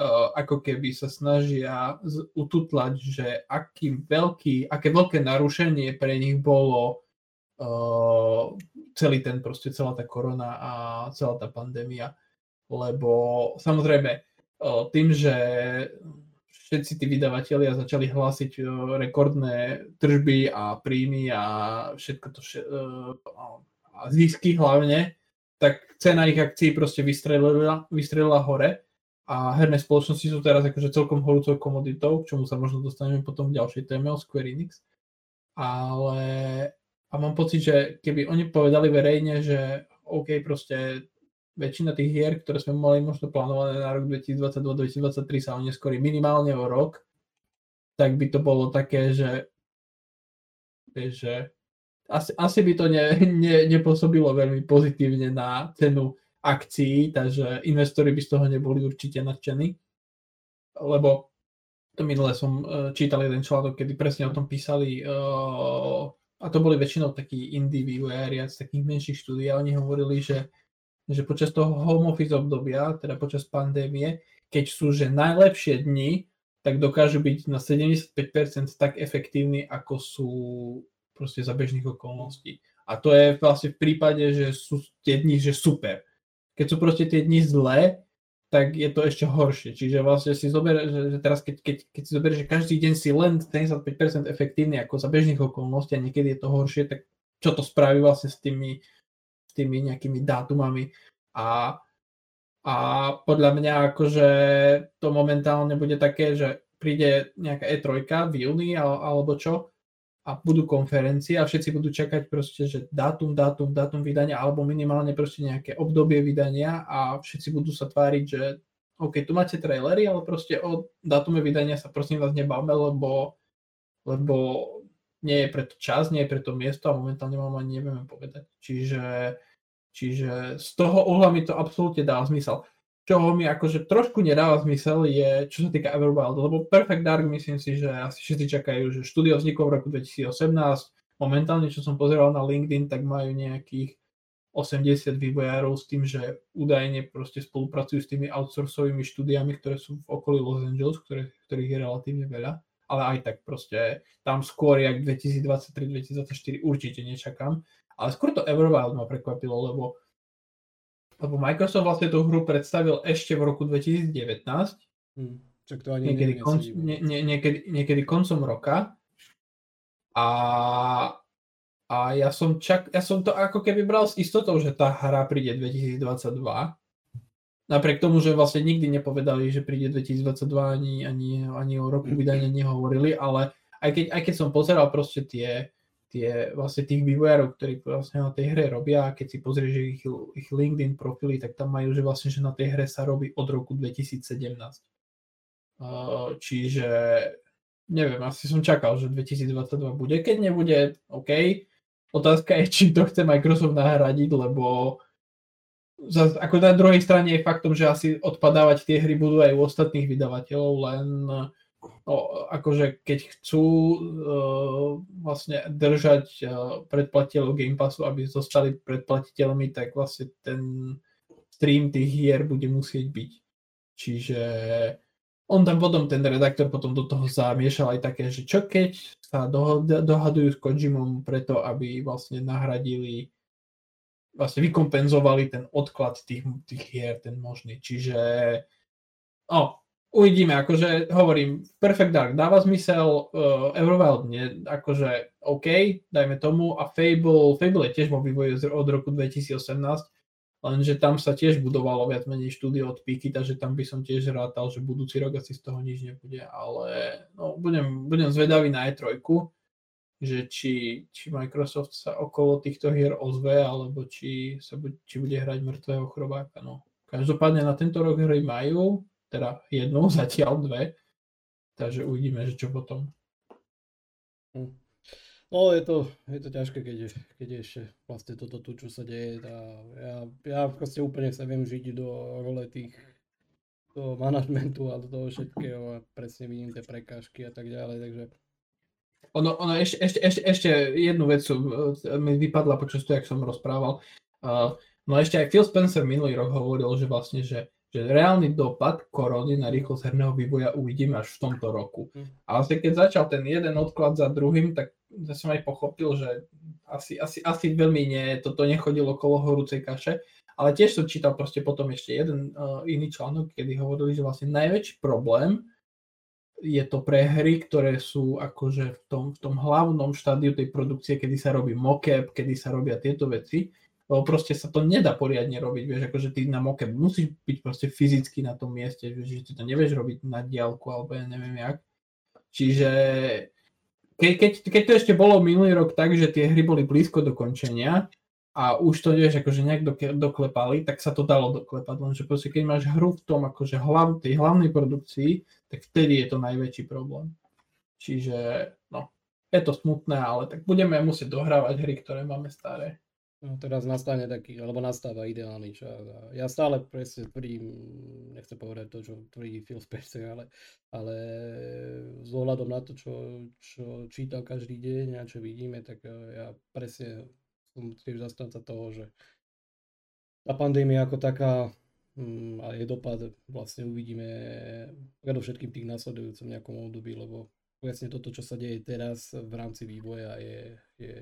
uh, ako keby sa snažia ututlať, že aký veľký, aké veľké narušenie pre nich bolo uh, celý ten proste, celá tá korona a celá tá pandémia lebo samozrejme tým, že všetci tí vydavatelia začali hlásiť rekordné tržby a príjmy a všetko to a zisky hlavne, tak cena ich akcií proste vystrelila, vystrelila hore a herné spoločnosti sú teraz akože celkom horúcou komoditou, k čomu sa možno dostaneme potom v ďalšej téme o Square Enix. Ale a mám pocit, že keby oni povedali verejne, že OK, proste väčšina tých hier, ktoré sme mali možno plánované na rok 2022-2023 sa oneskorí minimálne o rok, tak by to bolo také, že, že asi, asi by to ne, ne, nepôsobilo veľmi pozitívne na cenu akcií, takže investori by z toho neboli určite nadšení, lebo minule som uh, čítal jeden článok, kedy presne o tom písali uh, a to boli väčšinou takí indie vývojári z takých menších štúdí a oni hovorili, že že počas toho home office obdobia, teda počas pandémie, keď sú že najlepšie dni, tak dokážu byť na 75% tak efektívni, ako sú proste za bežných okolností. A to je vlastne v prípade, že sú tie dni, že super. Keď sú proste tie dni zlé, tak je to ešte horšie. Čiže vlastne si zober, že, teraz keď, keď, keď si zober, že každý deň si len 75% efektívny ako za bežných okolností a niekedy je to horšie, tak čo to spraví vlastne s tými tými nejakými dátumami a, a podľa mňa akože to momentálne bude také, že príde nejaká E3 v júni alebo čo a budú konferencie a všetci budú čakať proste, že dátum, dátum, dátum vydania alebo minimálne proste nejaké obdobie vydania a všetci budú sa tváriť, že OK, tu máte trailery, ale proste o dátume vydania sa prosím vás nebavme, lebo, lebo nie je preto čas, nie je preto miesto a momentálne vám ani nevieme povedať. Čiže, čiže z toho uhla mi to absolútne dá zmysel. Čo mi akože trošku nedáva zmysel je, čo sa týka Everwild, lebo Perfect Dark myslím si, že asi všetci čakajú, že štúdio vzniklo v roku 2018, momentálne, čo som pozeral na LinkedIn, tak majú nejakých 80 vývojárov s tým, že údajne proste spolupracujú s tými outsourcovými štúdiami, ktoré sú v okolí Los Angeles, ktoré, ktorých je relatívne veľa, ale aj tak proste tam skôr jak 2023-2024 určite nečakám. Ale skôr to Everwild ma prekvapilo, lebo, lebo Microsoft vlastne tú hru predstavil ešte v roku 2019. Hmm, čak to ani niekedy, konc, nie, nie, niekedy, niekedy koncom roka. A a ja som, čak, ja som to ako keby bral s istotou, že tá hra príde 2022. Napriek tomu, že vlastne nikdy nepovedali, že príde 2022, ani, ani, ani o roku vydania nehovorili, ale aj keď, aj keď som pozeral proste tie, tie vlastne tých vývojárov, ktorí vlastne na tej hre robia keď si pozrieš ich, ich LinkedIn profily, tak tam majú, že vlastne, že na tej hre sa robí od roku 2017. Uh, čiže neviem, asi som čakal, že 2022 bude. Keď nebude, OK, Otázka je, či to chce Microsoft nahradiť, lebo zas, ako na druhej strane je faktom, že asi odpadávať tie hry budú aj u ostatných vydavateľov, len no, akože keď chcú uh, vlastne držať uh, predplatiteľov Game Passu, aby zostali predplatiteľmi, tak vlastne ten stream tých hier bude musieť byť. Čiže on tam potom, ten redaktor potom do toho zamiešal aj také, že čo keď sa dohadujú s Kojimom preto, aby vlastne nahradili, vlastne vykompenzovali ten odklad tých, tých hier, ten možný. Čiže, no, uvidíme, akože hovorím, Perfect Dark dáva zmysel, uh, Eurowild nie, akože OK, dajme tomu, a Fable, Fable je tiež vo vývoji od roku 2018, Lenže tam sa tiež budovalo viac menej štúdio od Píky, takže tam by som tiež rátal, že budúci rok asi z toho nič nebude, ale no, budem, budem zvedavý na E3, že či, či Microsoft sa okolo týchto hier ozve, alebo či, sa bude, či bude hrať mŕtvého chrobáka. No. Každopádne na tento rok hry majú, teda jednu, zatiaľ dve, takže uvidíme, že čo potom. Hm. No je to, je to ťažké, keď, je, keď je ešte vlastne toto tu, čo sa deje. A ja, ja proste úplne sa viem žiť do role tých toho manažmentu a do toho všetkého a presne vidím tie prekážky a tak ďalej, takže... Ono, ono ešte, ešte, ešte, ešte jednu vec mi vypadla počas toho, jak som rozprával. Uh, no ešte aj Phil Spencer minulý rok hovoril, že vlastne, že že reálny dopad korony na rýchlosť herného vývoja uvidíme až v tomto roku. Hm. A vlastne keď začal ten jeden odklad za druhým, tak ja som aj pochopil, že asi, asi, asi veľmi nie, toto nechodilo okolo horúcej kaše, ale tiež som čítal proste potom ešte jeden uh, iný článok, kedy hovorili, že vlastne najväčší problém je to pre hry, ktoré sú akože v tom, v tom hlavnom štádiu tej produkcie, kedy sa robí mockup, kedy sa robia tieto veci, lebo proste sa to nedá poriadne robiť, vieš, akože ty na moke musíš byť proste fyzicky na tom mieste, vieš, že ty to nevieš robiť na diálku alebo ja neviem jak. Čiže keď, keď, keď to ešte bolo minulý rok tak, že tie hry boli blízko do končenia a už to vieš, akože nejak do, doklepali, tak sa to dalo doklepať, lenže proste keď máš hru v tom akože hlav, tej hlavnej produkcii, tak vtedy je to najväčší problém. Čiže no, je to smutné, ale tak budeme musieť dohrávať hry, ktoré máme staré. No, teraz nastane taký, alebo nastáva ideálny čas. Ja stále presne tvrdím, nechcem povedať to, čo tvrdí Phil Spencer, ale, ale s ohľadom na to, čo, čo čítam každý deň a čo vidíme, tak e, ja presne som tiež zastanca toho, že tá pandémia ako taká mm, a jej dopad vlastne uvidíme predovšetkým tých následujúcom nejakom období, lebo presne toto, čo sa deje teraz v rámci vývoja je, je,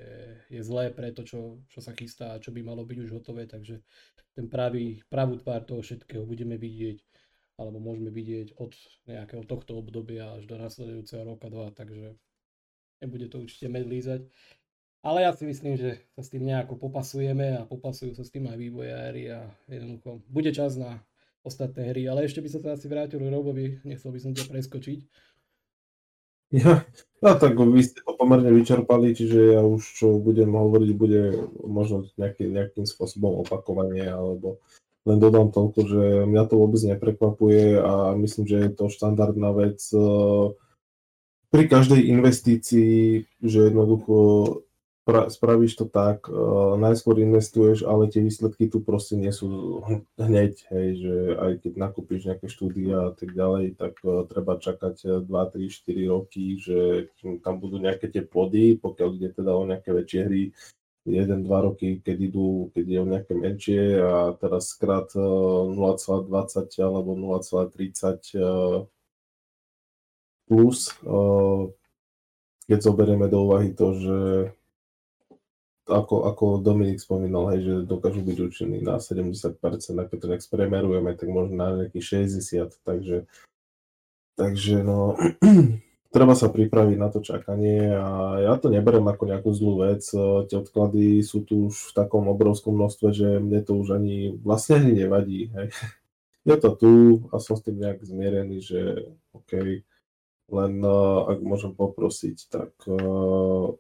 je zlé pre to, čo, čo sa chystá a čo by malo byť už hotové, takže ten pravý, pravú tvár toho všetkého budeme vidieť alebo môžeme vidieť od nejakého tohto obdobia až do nasledujúceho roka, dva, takže nebude to určite medlízať. Ale ja si myslím, že sa s tým nejako popasujeme a popasujú sa s tým aj vývojári a jednoducho bude čas na ostatné hry, ale ešte by som sa asi vrátil Robovi, nechcel by som ťa preskočiť. Ja, no tak vy ste to pomerne vyčerpali, čiže ja už čo budem hovoriť, bude možno nejaký, nejakým spôsobom opakovanie, alebo len dodám toľko, že mňa to vôbec neprekvapuje a myslím, že je to štandardná vec eh, pri každej investícii, že jednoducho spra- spravíš to tak, uh, najskôr investuješ, ale tie výsledky tu proste nie sú hneď, hej, že aj keď nakúpiš nejaké štúdia a tak ďalej, tak uh, treba čakať 2, 3, 4 roky, že tam budú nejaké tie plody, pokiaľ ide teda o nejaké väčšie hry, 1-2 roky, keď idú, keď je o nejaké menšie a teraz krát uh, 0,20 alebo 0,30 uh, plus, keď zoberieme do úvahy to, že ako, ako Dominik spomínal, hej, že dokážu byť účinní na 70%, ak to nejak spremerujeme, tak možno na nejakých 60%, takže, takže no, treba sa pripraviť na to čakanie a ja to neberiem ako nejakú zlú vec. Tie odklady sú tu už v takom obrovskom množstve, že mne to už ani vlastne ani nevadí. Hej. Je to tu a som s tým nejak zmierený, že OK, len uh, ak môžem poprosiť, tak uh,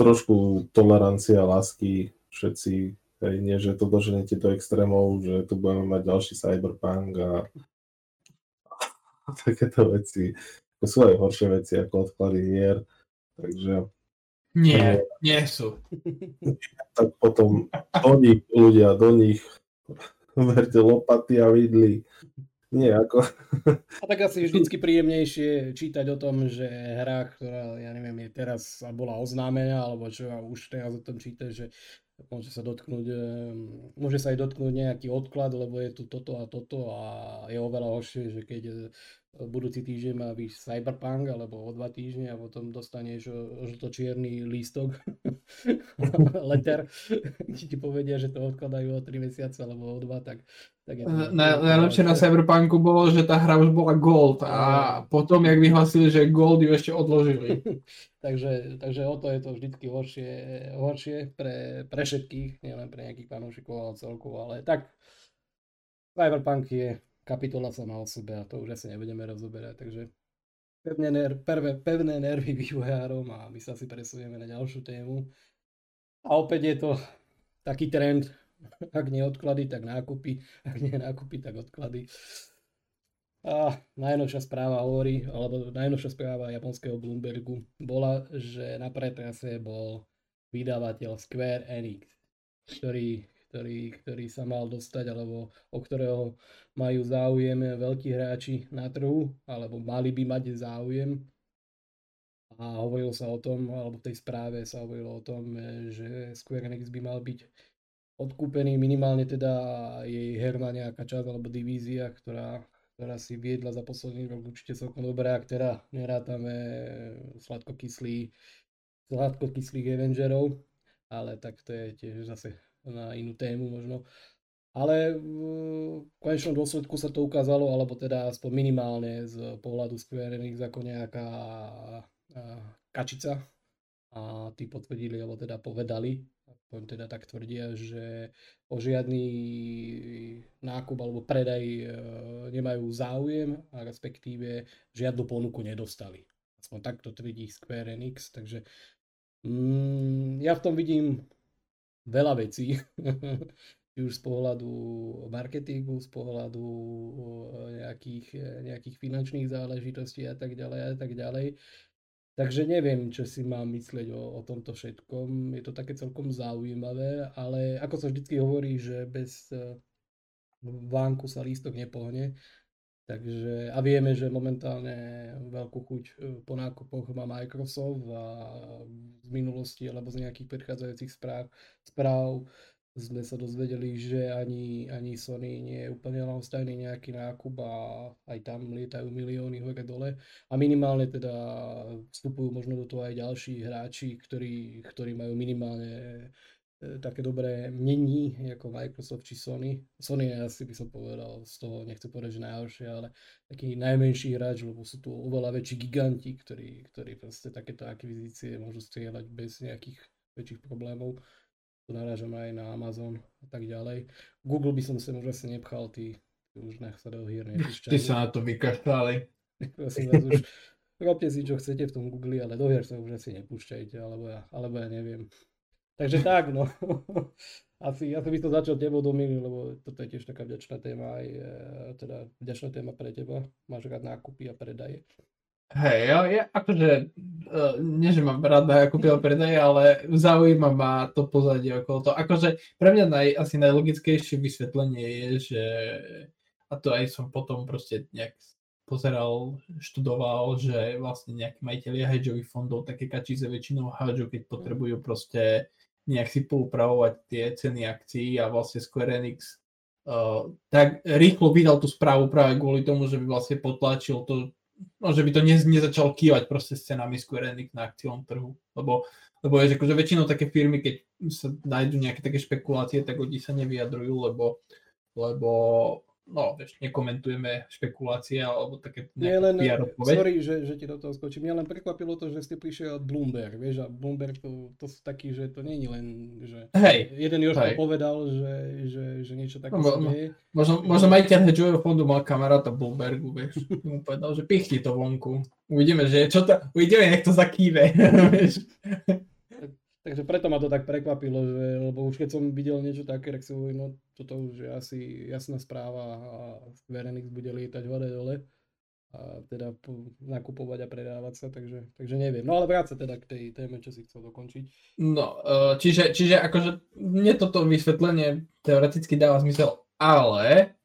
trošku tolerancia, lásky, všetci, hej, nie, že to doženete do extrémov, že tu budeme mať ďalší cyberpunk a, a takéto veci. To sú aj horšie veci ako odklady hier, takže... Nie, nie sú. Tak potom do nich, ľudia, do nich verte lopaty a vidly. Nie, ako... A tak asi vždycky príjemnejšie čítať o tom, že hra, ktorá, ja neviem, je teraz bola oznámená, alebo čo už teraz o tom číta, že môže sa dotknúť, môže sa aj dotknúť nejaký odklad, lebo je tu toto a toto a je oveľa horšie, že keď budúci týždeň má byť Cyberpunk, alebo o dva týždne a potom dostaneš žlto-čierny lístok, letter, kde ti povedia, že to odkladajú o 3 mesiace alebo o 2, tak, tak je to... Na, najlepšie na Cyberpunku bolo, že tá hra už bola Gold a potom, jak vyhlasili, že Gold ju ešte odložili. takže, takže o to je to vždycky horšie, horšie pre, pre všetkých, nielen pre nejakých fanúšikov, ale celkovo, ale tak. Cyberpunk je kapitola sama o sebe a to už asi nebudeme rozoberať, takže pevné, ner- pevné, pevné nervy vývojárom a my sa si presunieme na ďalšiu tému. A opäť je to taký trend, ak nie odklady, tak nákupy, ak nie nákupy, tak odklady. A najnovšia správa hovorí, alebo najnovšia správa japonského Bloombergu bola, že na pretrase bol vydávateľ Square Enix, ktorý ktorý, ktorý sa mal dostať, alebo o ktorého majú záujem veľkí hráči na trhu, alebo mali by mať záujem. A hovorilo sa o tom, alebo v tej správe sa hovorilo o tom, že Square Enix by mal byť odkúpený minimálne teda jej herná nejaká časť alebo divízia, ktorá, ktorá si viedla za posledný rok určite celkom dobré, ak teda nerátame sladkokyslý, sladkokyslých Avengerov, ale tak to je tiež zase na inú tému možno. Ale v konečnom dôsledku sa to ukázalo, alebo teda aspoň minimálne z pohľadu Square Enix ako nejaká kačica. A tí potvrdili, alebo teda povedali, aspoň teda tak tvrdia, že o žiadny nákup alebo predaj e, nemajú záujem a respektíve žiadnu ponuku nedostali. Aspoň takto tvrdí Square Enix, takže mm, ja v tom vidím veľa vecí. Či už z pohľadu marketingu, z pohľadu nejakých, nejakých finančných záležitostí a tak ďalej a tak ďalej. Takže neviem, čo si mám myslieť o, o tomto všetkom. Je to také celkom zaujímavé, ale ako sa vždy hovorí, že bez e, vánku sa lístok nepohne. Takže, a vieme, že momentálne veľkú chuť e, po nákupoch má Microsoft a z minulosti alebo z nejakých predchádzajúcich správ, správ sme sa dozvedeli, že ani, ani Sony nie je úplne lahostajný nejaký nákup a aj tam lietajú milióny hore dole. A minimálne teda vstupujú možno do toho aj ďalší hráči, ktorí, ktorí majú minimálne také dobré mnení ako Microsoft či Sony. Sony je asi by som povedal, z toho nechcem povedať, že najhoršie, ale taký najmenší hráč, lebo sú tu oveľa väčší giganti, ktorí, ktorí proste takéto akvizície môžu strieľať bez nejakých väčších problémov. Tu narážam aj na Amazon a tak ďalej. Google by som sa už asi nepchal, tí, tí už nech sa do hier. Ty sa na to vykašľali. Prosím vás už, robte si čo chcete v tom Google, ale do hier sa už asi nepúšťajte, alebo ja, alebo ja neviem. Takže tak, no. Asi, asi by som začal tebou, Dominik, lebo toto je tiež taká vďačná téma, aj e, teda vďačná téma pre teba. Máš rád nákupy a predaje. Hej, ja, ja akože, uh, nie že mám rád na kúpil predaje, ale zaujíma ma to pozadie okolo toho. Akože pre mňa naj, asi najlogickejšie vysvetlenie je, že a to aj som potom proste nejak pozeral, študoval, že vlastne nejakí majiteľia hedžových fondov také kačíze väčšinou hádžu, keď potrebujú proste nejak si poupravovať tie ceny akcií a vlastne Square Enix uh, tak rýchlo vydal tú správu práve kvôli tomu, že by vlastne potlačil to, no, že by to ne, nezačal kývať proste s cenami Square Enix na akciom trhu, lebo, lebo je, že akože väčšinou také firmy, keď sa nájdú nejaké také špekulácie, tak oni sa nevyjadrujú, lebo, lebo no, vieš, nekomentujeme špekulácie alebo také Nie len, sorry, že, že ti do toho skočím, mňa len prekvapilo to, že ste prišiel od Bloomberg, vieš, a Bloomberg to, to sú takí, že to je len, že hej, jeden Jožko povedal, že, že, že niečo také no, sa deje. Možno, možno majiteľ hedžového fondu mal kamaráta Bloombergu, vieš, mu povedal, že pichni to vonku. Uvidíme, že čo to, uvidíme, jak to zakýve, vieš. Takže preto ma to tak prekvapilo, že, lebo už keď som videl niečo také, tak si hovorím, no toto už je asi jasná správa a Square Enix bude lietať hore dole a teda nakupovať a predávať sa, takže, takže neviem. No ale vráť sa teda k tej téme, čo si chcel dokončiť. No, e, čiže, čiže akože mne toto vysvetlenie teoreticky dáva zmysel, ale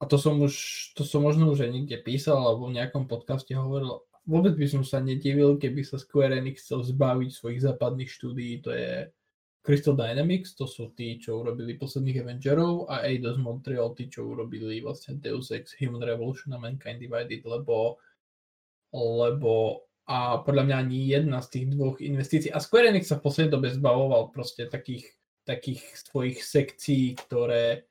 a to som už, to som možno už aj niekde písal alebo v nejakom podcaste hovoril, vôbec by som sa nedivil, keby sa Square Enix chcel zbaviť svojich západných štúdií, to je Crystal Dynamics, to sú tí, čo urobili posledných Avengerov a Eidos Montreal, tí, čo urobili vlastne Deus Ex, Human Revolution a Mankind Divided, lebo, lebo a podľa mňa ani jedna z tých dvoch investícií, a Square Enix sa v poslednej dobe zbavoval proste takých, takých svojich sekcií, ktoré,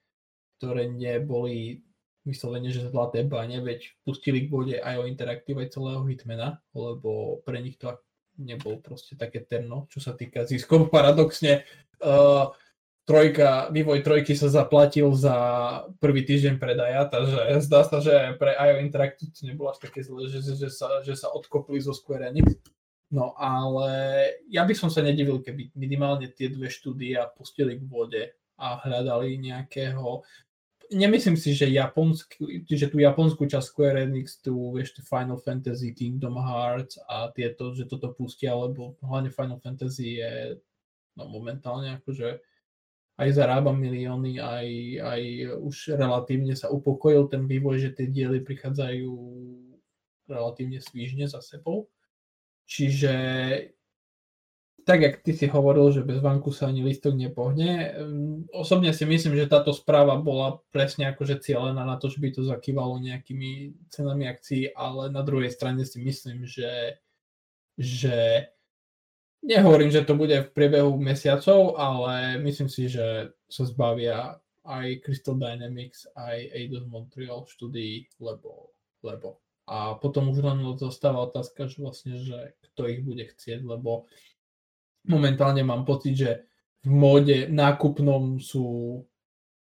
ktoré neboli vyslovene, že zlaté bane, veď pustili k vode aj o interaktív aj celého Hitmana, lebo pre nich to nebol proste také terno, čo sa týka ziskov. Paradoxne uh, trojka, vývoj trojky sa zaplatil za prvý týždeň predaja, takže zdá sa, že pre IO Interactive to nebolo až také zle, že, že, sa, že sa odkopli zo Square Enix. No ale ja by som sa nedivil, keby minimálne tie dve štúdia pustili k vode a hľadali nejakého nemyslím si, že, japonský, že tú japonskú časť Square Enix, tu vieš, Final Fantasy, Kingdom Hearts a tieto, že toto pustia, lebo hlavne Final Fantasy je no, momentálne akože aj zarába milióny, aj, aj už relatívne sa upokojil ten vývoj, že tie diely prichádzajú relatívne svížne za sebou. Čiže tak, jak ty si hovoril, že bez banku sa ani listok nepohne. Osobne si myslím, že táto správa bola presne akože cieľená na to, že by to zakývalo nejakými cenami akcií, ale na druhej strane si myslím, že, že nehovorím, že to bude v priebehu mesiacov, ale myslím si, že sa zbavia aj Crystal Dynamics, aj Eidos Montreal štúdií, lebo, lebo. A potom už len zostáva otázka, že vlastne, že kto ich bude chcieť, lebo momentálne mám pocit, že v móde nákupnom sú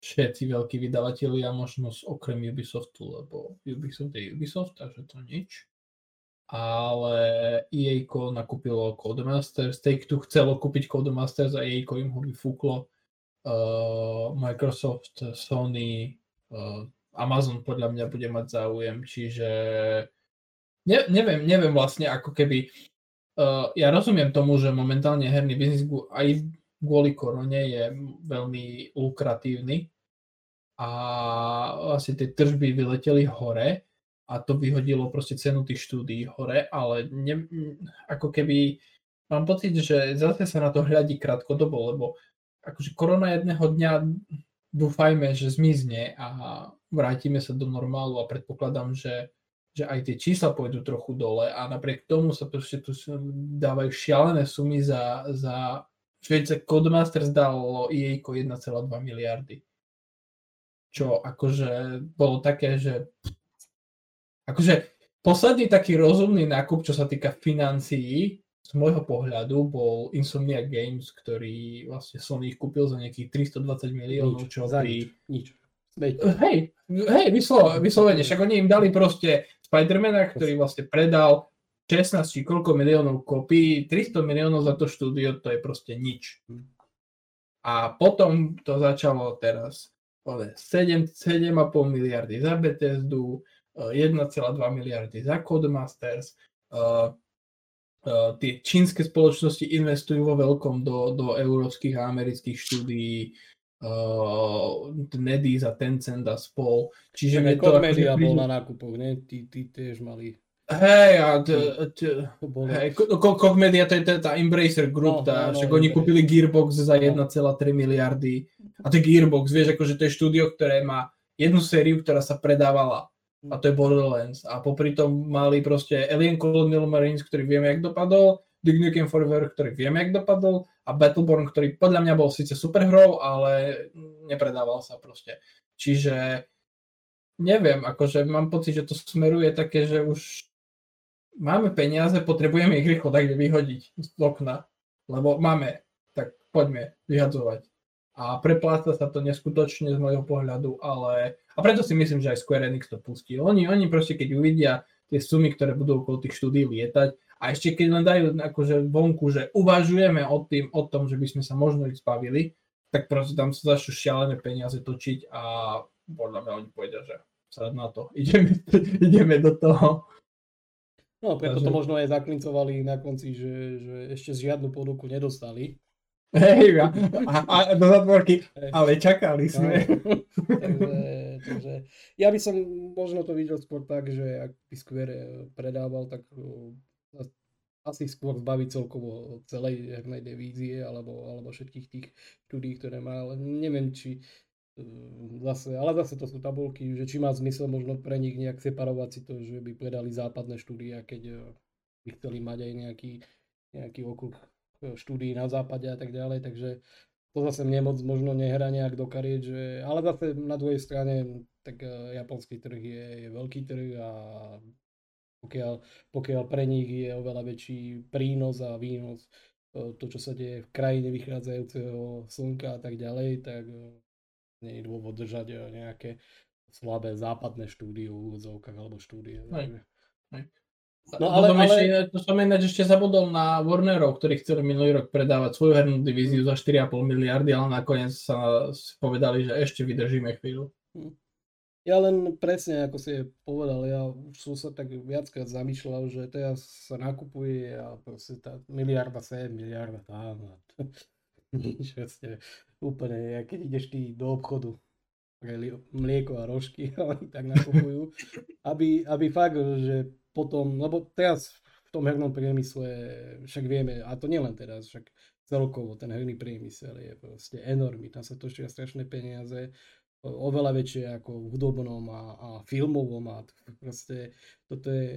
všetci veľkí vydavatelia, možno okrem Ubisoftu, lebo Ubisoft je Ubisoft, takže to nič. Ale EA nakúpilo Codemasters, Take-Two chcelo kúpiť Codemasters a EA im ho vyfúklo. Uh, Microsoft, Sony, uh, Amazon podľa mňa bude mať záujem, čiže ne, neviem, neviem vlastne ako keby uh, ja rozumiem tomu, že momentálne herný biznis aj kvôli korone je veľmi lukratívny a vlastne tie tržby vyleteli hore a to vyhodilo proste cenu tých štúdií hore, ale ne, ako keby mám pocit, že zase sa na to hľadí krátkodobo, lebo akože korona jedného dňa dúfajme, že zmizne a vrátime sa do normálu a predpokladám, že že aj tie čísla pôjdu trochu dole a napriek tomu sa proste tu dávajú šialené sumy za, za Švejce Codemasters dalo EA 1,2 miliardy. Čo akože bolo také, že akože posledný taký rozumný nákup, čo sa týka financií, z môjho pohľadu bol Insomnia Games, ktorý vlastne Sony kúpil za nejakých 320 miliónov, čo pri... Nič. Hej, hej, vyslovene, však oni im dali proste Spidermana, ktorý vlastne predal 16 či koľko miliónov kopí, 300 miliónov za to štúdio, to je proste nič. A potom to začalo teraz 7, 7,5 miliardy za Bethesdu, 1,2 miliardy za Codemasters, uh, uh, tie čínske spoločnosti investujú vo veľkom do, do európskych a amerických štúdií, uh, Nedis a Tencent a spol. Čiže mi to... Media akože bol na nákupoch, ne? Tí, tí tiež mali Hej, a t, t, hej, Koch Media, to je tá Embracer Group, no, tá, no, však no, oni kúpili Gearbox za 1,3 miliardy. A to je Gearbox, vieš, akože to je štúdio, ktoré má jednu sériu, ktorá sa predávala a to je Borderlands. A popri tom mali proste Alien Colonial Marines, ktorý vieme, jak dopadol, Duke Nukem Forever, ktorý vieme, jak dopadol a Battleborn, ktorý podľa mňa bol síce super hrou, ale nepredával sa proste. Čiže neviem, akože mám pocit, že to smeruje také, že už máme peniaze, potrebujeme ich rýchlo tak vyhodiť z okna, lebo máme, tak poďme vyhadzovať. A prepláca sa to neskutočne z môjho pohľadu, ale... A preto si myslím, že aj Square Enix to pustí. Oni, oni proste, keď uvidia tie sumy, ktoré budú okolo tých štúdí lietať, a ešte keď len dajú akože vonku, že uvažujeme o, tým, o tom, že by sme sa možno ich zbavili, tak proste tam sa začnú šialené peniaze točiť a podľa mňa oni povedia, že sa na to, ideme, ideme do toho. No, preto Takže... to možno aj zaklincovali na konci, že, že ešte žiadnu ponuku nedostali. Hej, a, a, a do zatvorky, ale čakali sme. No, takže, takže, ja by som možno to videl skôr tak, že ak by Square predával, tak asi skôr zbaviť celkovo celej hernej divízie alebo, alebo všetkých tých štúdí, ktoré má, ale neviem, či Ehm, zase, ale zase to sú tabulky, že či má zmysel možno pre nich nejak separovať si to, že by predali západné štúdia, keď eh, by chceli mať aj nejaký, nejaký okruh eh, štúdií na západe a tak ďalej, takže to zase mne moc možno nehrá nejak do kariet, že, ale zase na druhej strane tak eh, japonský trh je, je veľký trh a pokiaľ, pokiaľ pre nich je oveľa väčší prínos a výnos to, čo sa deje v krajine vychádzajúceho slnka a tak ďalej, tak nie je dôvod držať eh, nejaké slabé západné štúdie v úvodzovkách alebo štúdie. Hej. Hej. No ale, ale... Ešte, to som ináč ešte zabudol na Warnerov, ktorí chceli minulý rok predávať svoju hernú divíziu za 4,5 miliardy, ale nakoniec sa povedali, že ešte vydržíme chvíľu. Hm. Ja len presne, ako si povedal, ja už som sa tak viackrát zamýšľal, že teraz sa nakupuje a proste tá miliarda sem, miliarda tam. Nič, vlastne úplne, keď ideš ty do obchodu, mlieko a rožky a oni tak nakupujú, aby, aby fakt, že potom, lebo teraz v tom hernom priemysle, však vieme, a to nielen teraz, však celkovo ten herný priemysel je proste enormný, tam sa točia strašné peniaze, oveľa väčšie ako v hudobnom a, a filmovom a proste toto je,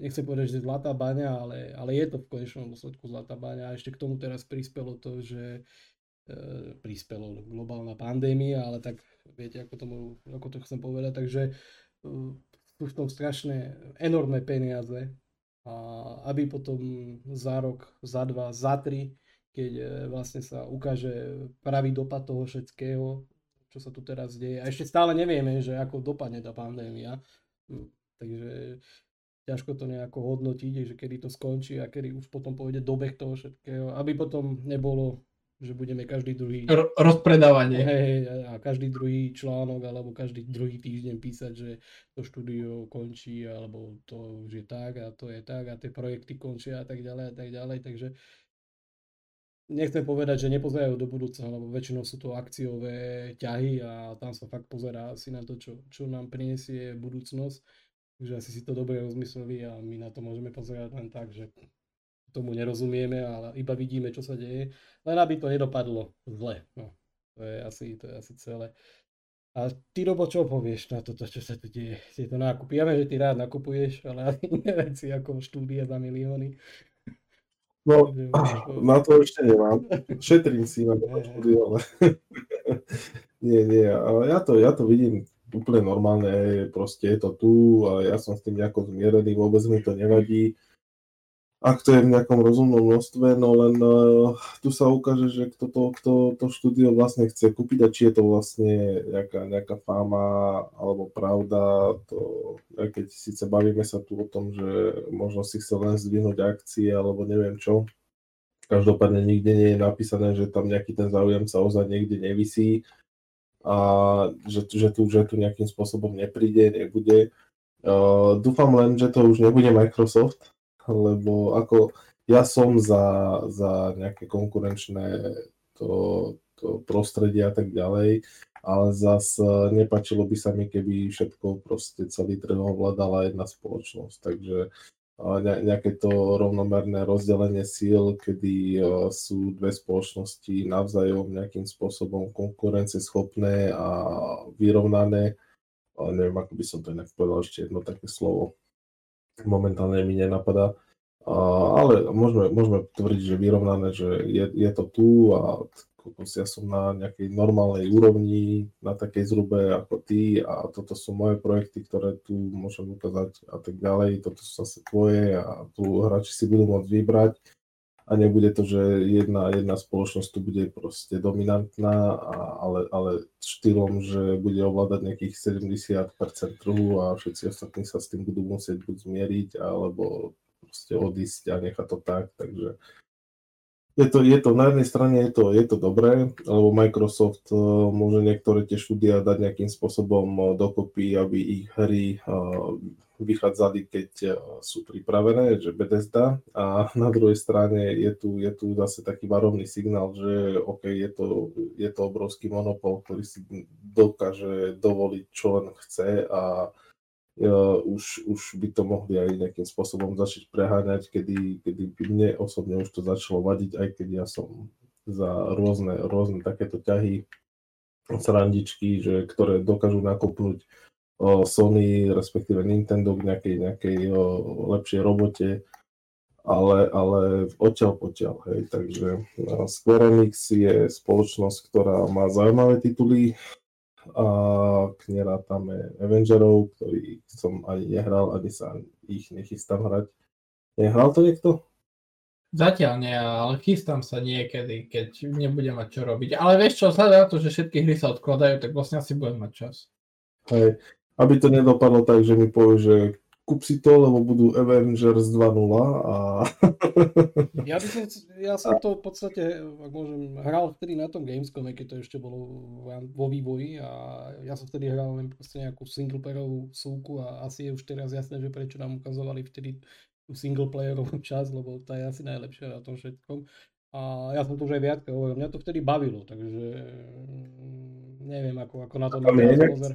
nechcem povedať, že zlatá baňa, ale, ale je to v konečnom dôsledku zlatá baňa. A ešte k tomu teraz prispelo to, že e, prispelo globálna pandémia, ale tak viete, ako, tomu, ako to chcem povedať, takže e, sú v tom strašné enormné peniaze. A aby potom za rok, za dva, za tri, keď e, vlastne sa ukáže pravý dopad toho všetkého, čo sa tu teraz deje. A ešte stále nevieme, že ako dopadne tá pandémia. Hm, takže ťažko to nejako hodnotiť, že kedy to skončí a kedy už potom pôjde dobeh toho všetkého, aby potom nebolo, že budeme každý druhý... R- rozpredávanie. Hej, a každý druhý článok alebo každý druhý týždeň písať, že to štúdio končí alebo to už je tak a to je tak a tie projekty končia a tak ďalej a tak ďalej, takže nechcem povedať, že nepozerajú do budúcna, lebo väčšinou sú to akciové ťahy a tam sa fakt pozerá asi na to, čo, čo nám prinesie budúcnosť. Takže asi si to dobre rozmysleli a my na to môžeme pozerať len tak, že tomu nerozumieme, ale iba vidíme, čo sa deje. Len aby to nedopadlo zle. No, to je asi, to je asi celé. A ty, Robo, čo povieš na toto, čo sa tu deje? Tieto nákupy. Ja viem, že ty rád nakupuješ, ale iné veci ako štúdie za milióny. No, na to ešte nemám. Šetrím si na to ale nie, nie. Ale ja to, ja to vidím úplne normálne, proste je to tu a ja som s tým nejako zmierený, vôbec mi to nevadí ak to je v nejakom rozumnom množstve, no len uh, tu sa ukáže, že kto to, kto to štúdio vlastne chce kúpiť a či je to vlastne nejaká, nejaká fáma alebo pravda, to, keď síce bavíme sa tu o tom, že možno si chce len zdvihnúť akcie alebo neviem čo, každopádne nikde nie je napísané, že tam nejaký ten záujemca ozaj niekde nevisí a že, že, tu, že tu nejakým spôsobom nepríde, nebude. Uh, dúfam len, že to už nebude Microsoft, lebo ako ja som za, za nejaké konkurenčné to, to prostredie a tak ďalej, ale zas nepačilo by sa mi, keby všetko proste celý trh ovládala jedna spoločnosť, takže nejaké to rovnomerné rozdelenie síl, kedy sú dve spoločnosti navzájom nejakým spôsobom konkurenceschopné a vyrovnané, ale neviem, ako by som to inak povedal, ešte jedno také slovo. Momentálne mi nenapadá. Ale môžeme, môžeme tvrdiť, že vyrovnané, že je, je to tu a ja som na nejakej normálnej úrovni, na takej zhrube ako ty a toto sú moje projekty, ktoré tu môžem ukázať a tak ďalej. Toto sú zase tvoje a tu hráči si budú môcť vybrať a nebude to, že jedna, jedna spoločnosť tu bude proste dominantná, a, ale, ale štýlom, že bude ovládať nejakých 70% trhu a všetci ostatní sa s tým budú musieť buď zmieriť, alebo proste odísť a nechať to tak, takže je to, je to, na jednej strane je to, je to dobré, lebo Microsoft uh, môže niektoré tie štúdia dať nejakým spôsobom uh, dokopy, aby ich hry uh, vychádzali, keď sú pripravené, že Bethesda. A na druhej strane je tu, je tu zase taký varovný signál, že OK, je to, je to obrovský monopol, ktorý si dokáže dovoliť, čo len chce a uh, už, už by to mohli aj nejakým spôsobom začať preháňať, kedy, kedy by mne osobne už to začalo vadiť, aj keď ja som za rôzne, rôzne takéto ťahy, srandičky, že, ktoré dokážu nakopnúť Sony, respektíve Nintendo k nejakej, nejakej lepšej robote, ale, ale odtiaľ potiaľ, hej, takže Square Enix je spoločnosť, ktorá má zaujímavé tituly, a nerátame Avengerov, ktorý som ani nehral, ani sa ich nechystám hrať. Nehral to niekto? Zatiaľ nie, ale chystám sa niekedy, keď nebudem mať čo robiť. Ale vieš čo, vzhľadom na to, že všetky hry sa odkladajú, tak vlastne asi budem mať čas. Hej, aby to nedopadlo tak, že mi povie, že kúp si to, lebo budú Avengers 2.0 a... ja, by som, ja som to v podstate, ak môžem, hral vtedy na tom Gamescome, keď to ešte bolo vo vývoji a ja som vtedy hral len proste nejakú singleplayerovú súku a asi je už teraz jasné, že prečo nám ukazovali vtedy tú singleplayerovú časť, lebo tá je asi najlepšia na tom všetkom. A ja som to už aj viac hovoril, mňa to vtedy bavilo, takže neviem, ako, ako na to mám pozor.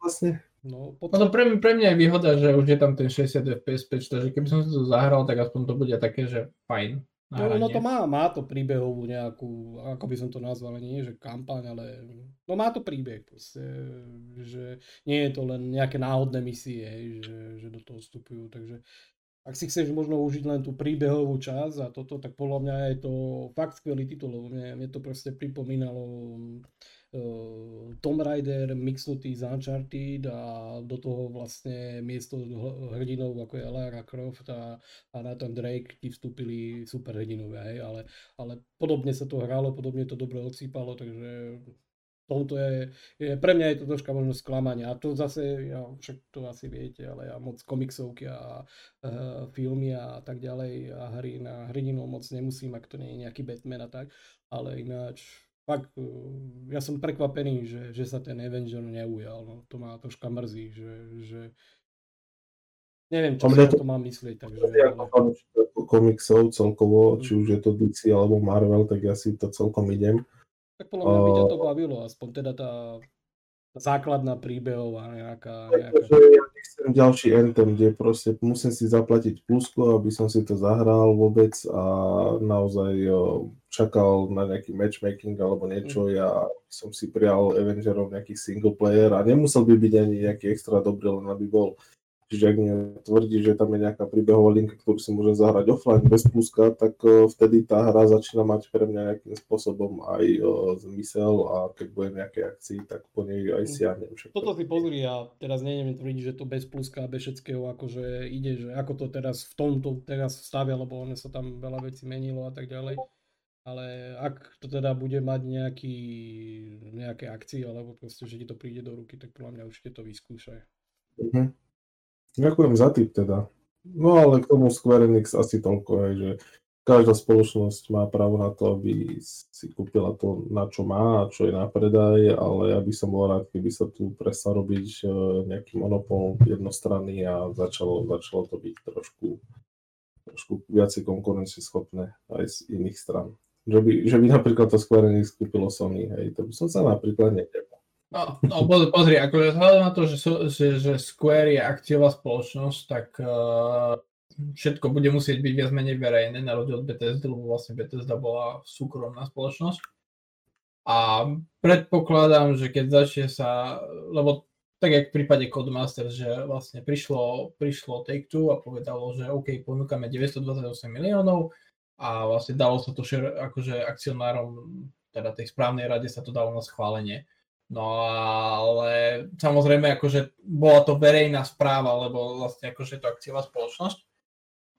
Vlastne? No, potom... no pre, pre mňa je výhoda, že už je tam ten 60 fps patch, takže keby som si to zahral, tak aspoň to bude také, že fajn. No, no to má, má to príbehovú nejakú, ako by som to nazval, nie že kampaň, ale no má to príbeh proste, že nie je to len nejaké náhodné misie, že, že do toho vstupujú, takže ak si chceš možno užiť len tú príbehovú časť a toto, tak podľa mňa je to fakt skvelý titul, lebo mne, mne to proste pripomínalo Tomb Raider mixnutý z Uncharted a do toho vlastne miesto hrdinov ako je Lara Croft a, a Nathan Drake ti vstúpili super hrdinovia, hej, ale, ale podobne sa to hralo, podobne to dobre odsýpalo, takže tomto je, je, pre mňa je to troška možno sklamanie. A to zase, ja však to asi viete, ale ja moc komiksovky a uh, filmy a tak ďalej a hry na hrdinov moc nemusím, ak to nie je nejaký Batman a tak. Ale ináč fakt, e, ja som prekvapený, že, že sa ten Avenger neujal. No, to ma troška mrzí, že, že neviem, čo si to, to mám myslieť. Takže, ale... komiksov celkovo, či už je to DC alebo Marvel, tak ja si to celkom idem. Tak podľa mňa by ťa to bavilo, aspoň teda tá, tá základná príbehová nejaká... nejaká... ja nechcem ďalší Anthem, kde proste musím si zaplatiť plusko, aby som si to zahral vôbec a naozaj čakal na nejaký matchmaking alebo niečo. Mm. Ja som si prijal Avengerov nejaký single player a nemusel by byť ani nejaký extra dobrý, len aby bol Čiže ak mi tvrdí, že tam je nejaká príbehová linka, ktorú si môžem zahrať offline bez pluska, tak e, vtedy tá hra začína mať pre mňa nejakým spôsobom aj uh, zmysel a keď bude nejaké akcii, tak po nej aj siahnem. Toto si pozri, ja teraz neviem tvrdiť, že to bez pluska a bez všetkého akože ide, že ako to teraz v tomto teraz stavia, lebo ono sa tam veľa vecí menilo a tak ďalej. Ale ak to teda bude mať nejaký, nejaké akcie, alebo proste, že ti to príde do ruky, tak podľa mňa určite to vyskúšaj. Uh-huh. Ďakujem za tip teda. No ale k tomu Square Enix asi toľko, aj, že každá spoločnosť má právo na to, aby si kúpila to, na čo má a čo je na predaj, ale ja by som bol rád, keby sa tu prestal robiť e, nejaký monopol jednostranný a začalo, začalo to byť trošku, trošku viacej konkurencieschopné aj z iných stran. Že by, že by napríklad to Square Enix kúpilo Sony, hej, to by som sa napríklad netepal. No, no pozri, akože vzhľadom na to, že, že, že Square je akciová spoločnosť, tak uh, všetko bude musieť byť viac menej verejné, na rozdiel od Bethesda, lebo vlastne Bethesda bola súkromná spoločnosť. A predpokladám, že keď začne sa, lebo tak jak v prípade Codemasters, že vlastne prišlo, prišlo Take-Two a povedalo, že OK, ponúkame 928 miliónov a vlastne dalo sa to share, akože akcionárom, teda tej správnej rade sa to dalo na schválenie. No ale samozrejme akože bola to verejná správa, lebo vlastne akože to akciová spoločnosť.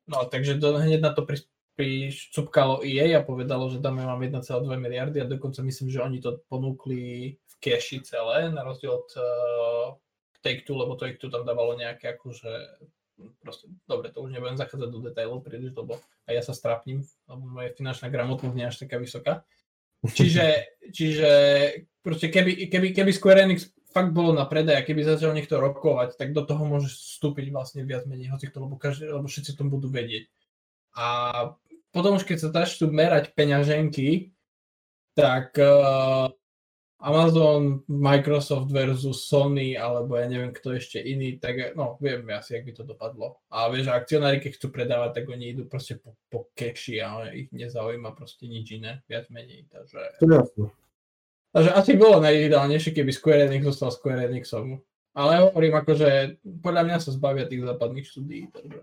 No takže do, hneď na to pri, prišcupkalo EA a povedalo, že dáme vám 1,2 miliardy a dokonca myslím, že oni to ponúkli v keši celé, na rozdiel od uh, Take-Two, lebo Take-Two tam dávalo nejaké akože proste, dobre, to už nebudem zachádzať do detailov príliš, lebo aj ja sa strápnim, lebo moja finančná gramotnosť nie je až taká vysoká. Čiže, čiže proste keby, keby, keby Square Enix fakt bolo na predaj a keby začal niekto rokovať, tak do toho môže vstúpiť vlastne viac menej hoci to, lebo, každý, lebo všetci to budú vedieť. A potom už keď sa začnú merať peňaženky, tak uh, Amazon, Microsoft versus Sony, alebo ja neviem kto ešte iný, tak no, viem asi, jak by to dopadlo. A vieš, akcionári, keď chcú predávať, tak oni idú proste po, po keši a ich nezaujíma proste nič iné, viac menej. Takže... To jasno. Takže asi bolo najideálnejšie, keby Square Enix zostal Square Enixom. Ale hovorím akože, podľa mňa sa zbavia tých západných štúdií. Takže...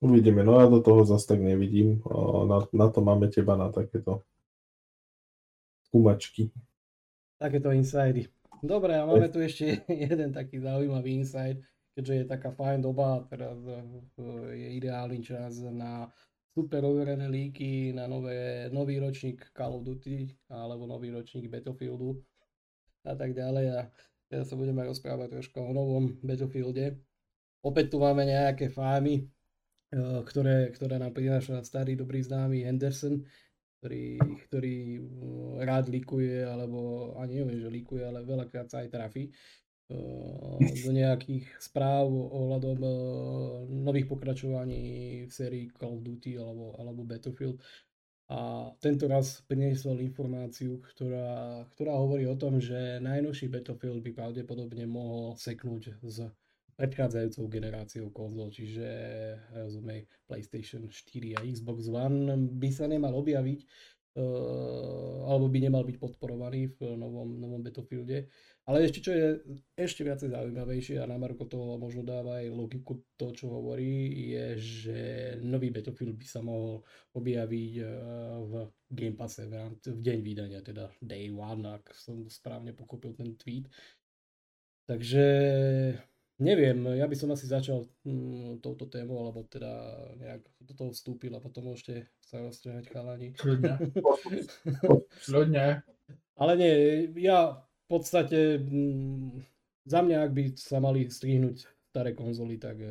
Uvidíme, no ja do toho zase tak nevidím. Na, na to máme teba na takéto skúmačky. Takéto insidy. Dobre, a máme tu ešte jeden taký zaujímavý insight, keďže je taká fajn doba, teraz eh, je ideálny čas na super overené líky na nové, nový ročník Call of Duty alebo nový ročník Battlefieldu a tak ďalej a teraz sa budeme rozprávať trošku o novom Battlefielde. Opäť tu máme nejaké fámy, eh, ktoré, ktoré nám prináša starý dobrý známy Henderson, ktorý, ktorý eh, rád likuje, alebo ani neviem, že likuje, ale veľakrát sa aj trafí do nejakých správ ohľadom nových pokračovaní v sérii Call of Duty alebo, alebo Battlefield. A tento raz priniesol informáciu, ktorá, ktorá hovorí o tom, že najnovší Battlefield by pravdepodobne mohol seknúť s predchádzajúcou generáciou konzol, čiže rozumej PlayStation 4 a Xbox One by sa nemal objaviť, uh, alebo by nemal byť podporovaný v novom, novom Battlefielde. Ale ešte čo je ešte viacej zaujímavejšie a na Marko to možno dáva aj logiku to, čo hovorí, je, že nový Battlefield by sa mohol objaviť eh, v Game Passe v deň vydania, teda Day One, ak som správne pochopil ten tweet. Takže neviem, ja by som asi začal hm, touto tému, alebo teda nejak do toho vstúpil a potom môžete sa roztrhať chalani. Ľudne. Ľudne. Ale nie, ja v podstate mm, za mňa, ak by sa mali strihnúť staré konzoly, tak e,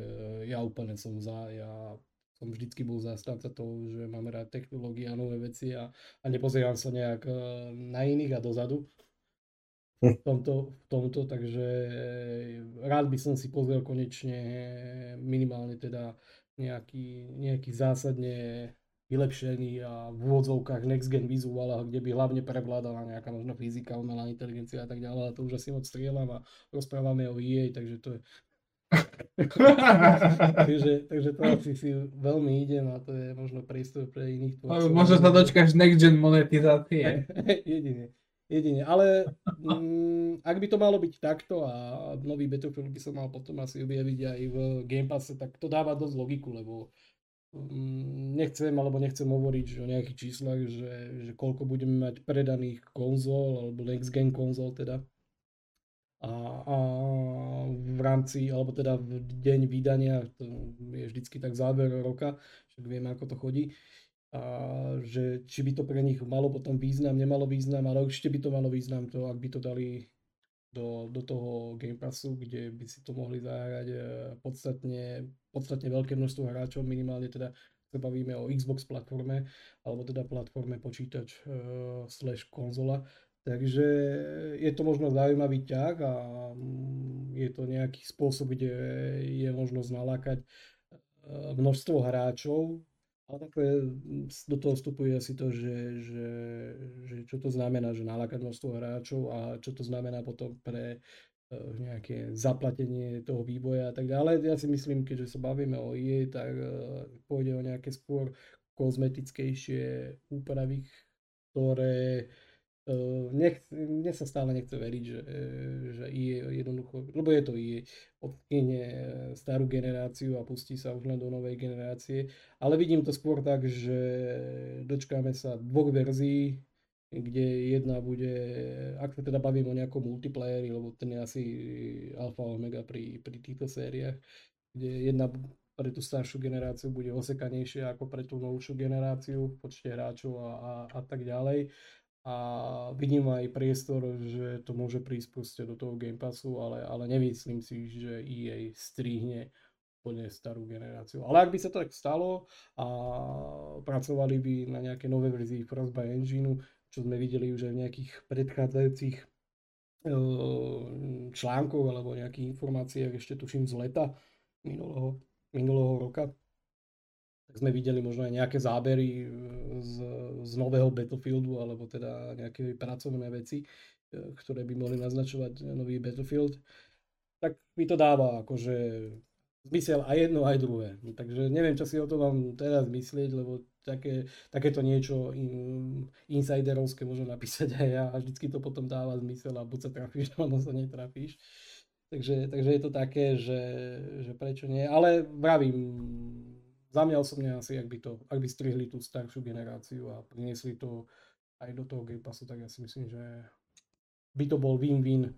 ja úplne som za. Ja som vždycky bol zastanca toho, že máme rád technológie a nové veci a, a nepozerám sa nejak e, na iných a dozadu v tomto, v tomto, takže rád by som si pozrel konečne minimálne teda nejaký, nejaký zásadne vylepšený a v úvodzovkách next gen vizuál, kde by hlavne prevládala nejaká možno fyzika, umelá inteligencia a tak ďalej, ale to už asi moc strieľam a rozprávame o EA, takže to je takže, takže to asi si veľmi idem a to je možno priestor pre iných tvorcov. Možno sa dočkáš next gen monetizácie. jedine, jedine, ale mm, ak by to malo byť takto a nový Battlefield by sa mal potom asi objaviť aj v Game Passe, tak to dáva dosť logiku, lebo nechcem alebo nechcem hovoriť o nejakých číslach, že, že koľko budeme mať predaných konzol alebo next gen konzol teda. A, a v rámci, alebo teda v deň vydania, to je vždycky tak záver roka, však vieme ako to chodí, a že či by to pre nich malo potom význam, nemalo význam, ale určite by to malo význam to, ak by to dali do, do toho Game Passu, kde by si to mohli zahrať e, podstatne, podstatne veľké množstvo hráčov, minimálne teda sa bavíme o Xbox platforme, alebo teda platforme počítač uh, slash konzola. Takže je to možno zaujímavý ťah a mm, je to nejaký spôsob, kde je možnosť nalákať množstvo hráčov, ale také do toho vstupuje asi to, že, že, že čo to znamená, že nalákať množstvo hráčov a čo to znamená potom pre nejaké zaplatenie toho vývoja a tak ďalej. Ja si myslím, keďže sa bavíme o EA, tak pôjde o nejaké skôr kozmetickejšie úpravy, ktoré nech, mne sa stále nechce veriť, že, že EA jednoducho, lebo je to EA, odkyne starú generáciu a pustí sa už len do novej generácie, ale vidím to skôr tak, že dočkáme sa dvoch verzií, kde jedna bude, ak sa teda bavím o nejakom multiplayeri, lebo ten je asi alfa omega pri, pri týchto sériách, kde jedna pre tú staršiu generáciu bude osekanejšia ako pre tú novšiu generáciu v počte hráčov a, a, a tak ďalej a vidím aj priestor, že to môže prísť do toho Game Passu, ale, ale nemyslím si, že EA strihne úplne starú generáciu. Ale ak by sa to tak stalo a pracovali by na nejaké nové verzii Frostbite Engineu, čo sme videli už aj v nejakých predchádzajúcich článkoch alebo nejakých informáciách ešte tuším z leta minulého, minulého roka, tak sme videli možno aj nejaké zábery e, z, z nového Battlefieldu, alebo teda nejaké pracovné veci, e, ktoré by mohli naznačovať nový Battlefield, tak mi to dáva akože zmysel aj jedno, aj druhé. Takže neviem, čo si o tom mám teraz myslieť, lebo také, takéto niečo in, insiderovské môžem napísať aj ja a vždycky to potom dáva zmysel a buď sa trafíš, alebo sa netrafíš. Takže, takže je to také, že, že prečo nie. Ale vravím, za mňa osobne asi, ak by, to, ak by strihli tú staršiu generáciu a priniesli to aj do toho Game Passu, tak ja si myslím, že by to bol win-win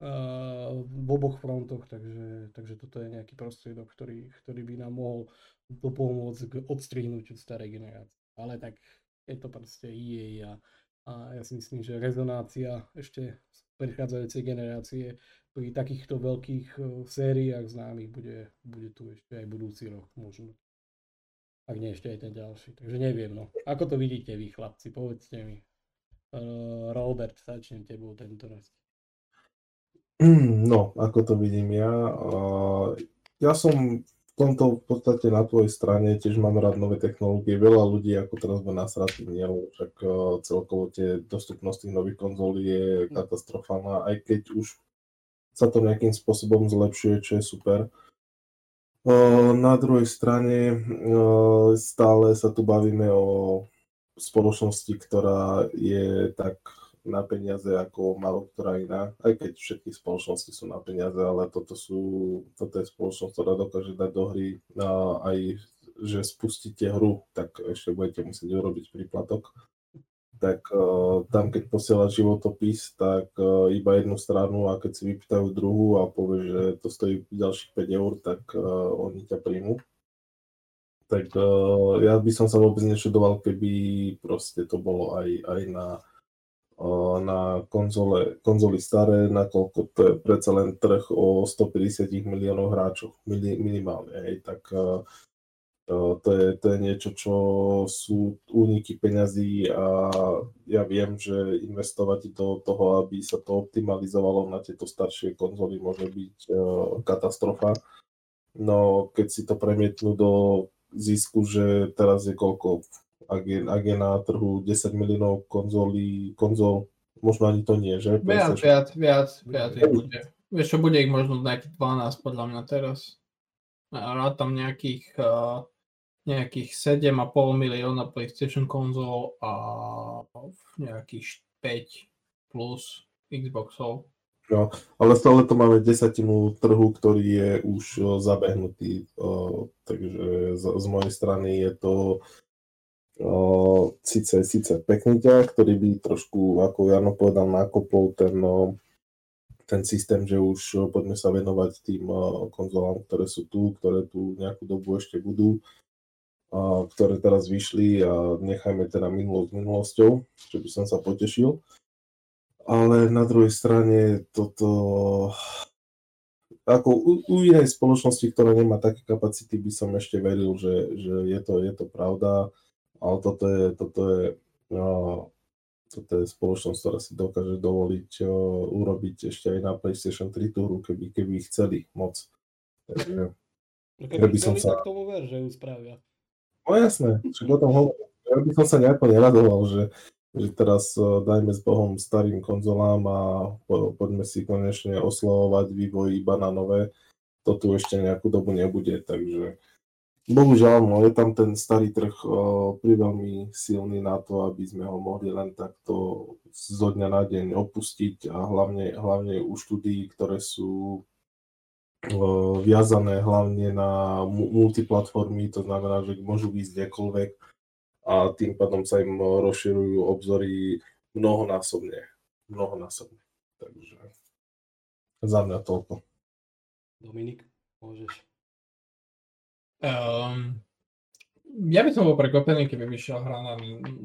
v oboch frontoch, takže, takže toto je nejaký prostriedok, ktorý, ktorý by nám mohol dopomôcť k odstrihnutiu starej generácie. Ale tak je to proste EA a, a ja si myslím, že rezonácia ešte predchádzajúcej generácie pri takýchto veľkých uh, sériách známych bude, bude tu ešte aj budúci rok možno ak nie ešte aj ten ďalší. Takže neviem, no. Ako to vidíte vy, chlapci, povedzte mi. Uh, Robert, začnem tebou tento raz. No, ako to vidím ja. Uh, ja som v tomto v podstate na tvojej strane, tiež mám rád nové technológie. Veľa ľudí ako teraz bude nasratý nie, však uh, celkovo tie dostupnosť tých nových konzol je katastrofálna, aj keď už sa to nejakým spôsobom zlepšuje, čo je super na druhej strane stále sa tu bavíme o spoločnosti, ktorá je tak na peniaze ako malo ktorá iná, aj keď všetky spoločnosti sú na peniaze, ale toto, sú, toto je spoločnosť, ktorá dokáže dať do hry aj, že spustíte hru, tak ešte budete musieť urobiť príplatok tak uh, tam keď posiela životopis, tak uh, iba jednu stranu a keď si vypýtajú druhú a povie, že to stojí ďalších 5 eur, tak uh, oni ťa príjmu. Tak uh, ja by som sa vôbec nečudoval, keby proste to bolo aj, aj na, uh, na konzole, konzoli staré, nakoľko to je predsa len trh o 150 miliónov hráčov minimálne. Hej, tak uh, to je, to je niečo, čo sú úniky peňazí a ja viem, že investovať do toho, aby sa to optimalizovalo na tieto staršie konzoly môže byť katastrofa. No keď si to premietnú do zisku, že teraz je koľko, ak je, ak je na trhu 10 miliónov konzolí, konzol, možno ani to nie, že? Viac, viac, viac, viac viac bude. Vieš čo, bude ich možno nejakých 12 podľa mňa teraz. A tam nejakých uh, nejakých 7,5 milióna PlayStation konzol a nejakých 5 plus Xboxov. No, ale stále to máme desatinu trhu, ktorý je už zabehnutý, takže z, z mojej strany je to uh, síce, síce pekný ťah, ktorý by trošku, ako Jano povedal, nakopol ten, ten systém, že už poďme sa venovať tým konzolám, ktoré sú tu, ktoré tu nejakú dobu ešte budú ktoré teraz vyšli a nechajme teda minulosť minulosťou, čo by som sa potešil. ale na druhej strane toto ako u, u inej spoločnosti, ktorá nemá také kapacity, by som ešte veril, že, že je, to, je to pravda, ale toto je, toto je, no, toto je spoločnosť, ktorá si dokáže dovoliť urobiť ešte aj na PlayStation 3 túru, keby, keby chceli moc. Takže, no keby, keby som sa... tak tomu ver, že ju spravia. No jasné, však o tom hovorím. Ja by som sa nejako neradoval, že, že teraz dajme s Bohom starým konzolám a po, poďme si konečne oslovovať vývoj iba na nové. To tu ešte nejakú dobu nebude, takže bohužiaľ, no, je tam ten starý trh uh, priveľmi silný na to, aby sme ho mohli len takto zo dňa na deň opustiť a hlavne, hlavne u štúdií, ktoré sú uh, viazané hlavne na multiplatformy, to znamená, že môžu ísť kdekoľvek a tým pádom sa im rozširujú obzory mnohonásobne. Mnohonásobne. Takže za mňa toľko. Dominik, môžeš. Um, ja by som bol prekvapený, keby vyšiel hra na,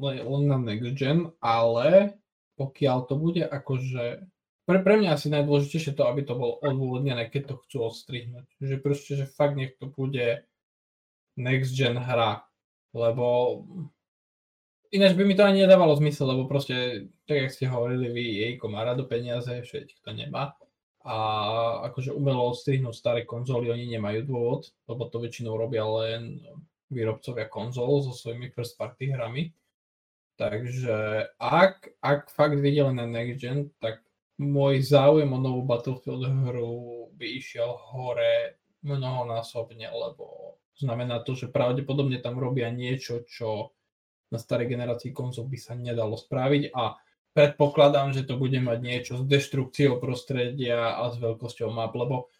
len na Next Gen, ale pokiaľ to bude akože... Pre, pre mňa asi najdôležitejšie to, aby to bolo odôvodnené, keď to chcú odstrihnúť. Že proste, že fakt nech to bude Next Gen hra. Lebo Ináč by mi to ani nedávalo zmysel, lebo proste, tak jak ste hovorili, vy Jejko má rado peniaze, všetko to nemá. A akože umelo odstrihnúť staré konzoly, oni nemajú dôvod, lebo to väčšinou robia len výrobcovia konzol so svojimi first party hrami. Takže ak, ak fakt vidia len na Next Gen, tak môj záujem o novú Battlefield hru by išiel hore mnohonásobne, lebo znamená to, že pravdepodobne tam robia niečo, čo na starej generácii konzol by sa nedalo spraviť a predpokladám, že to bude mať niečo s deštrukciou prostredia a s veľkosťou map, lebo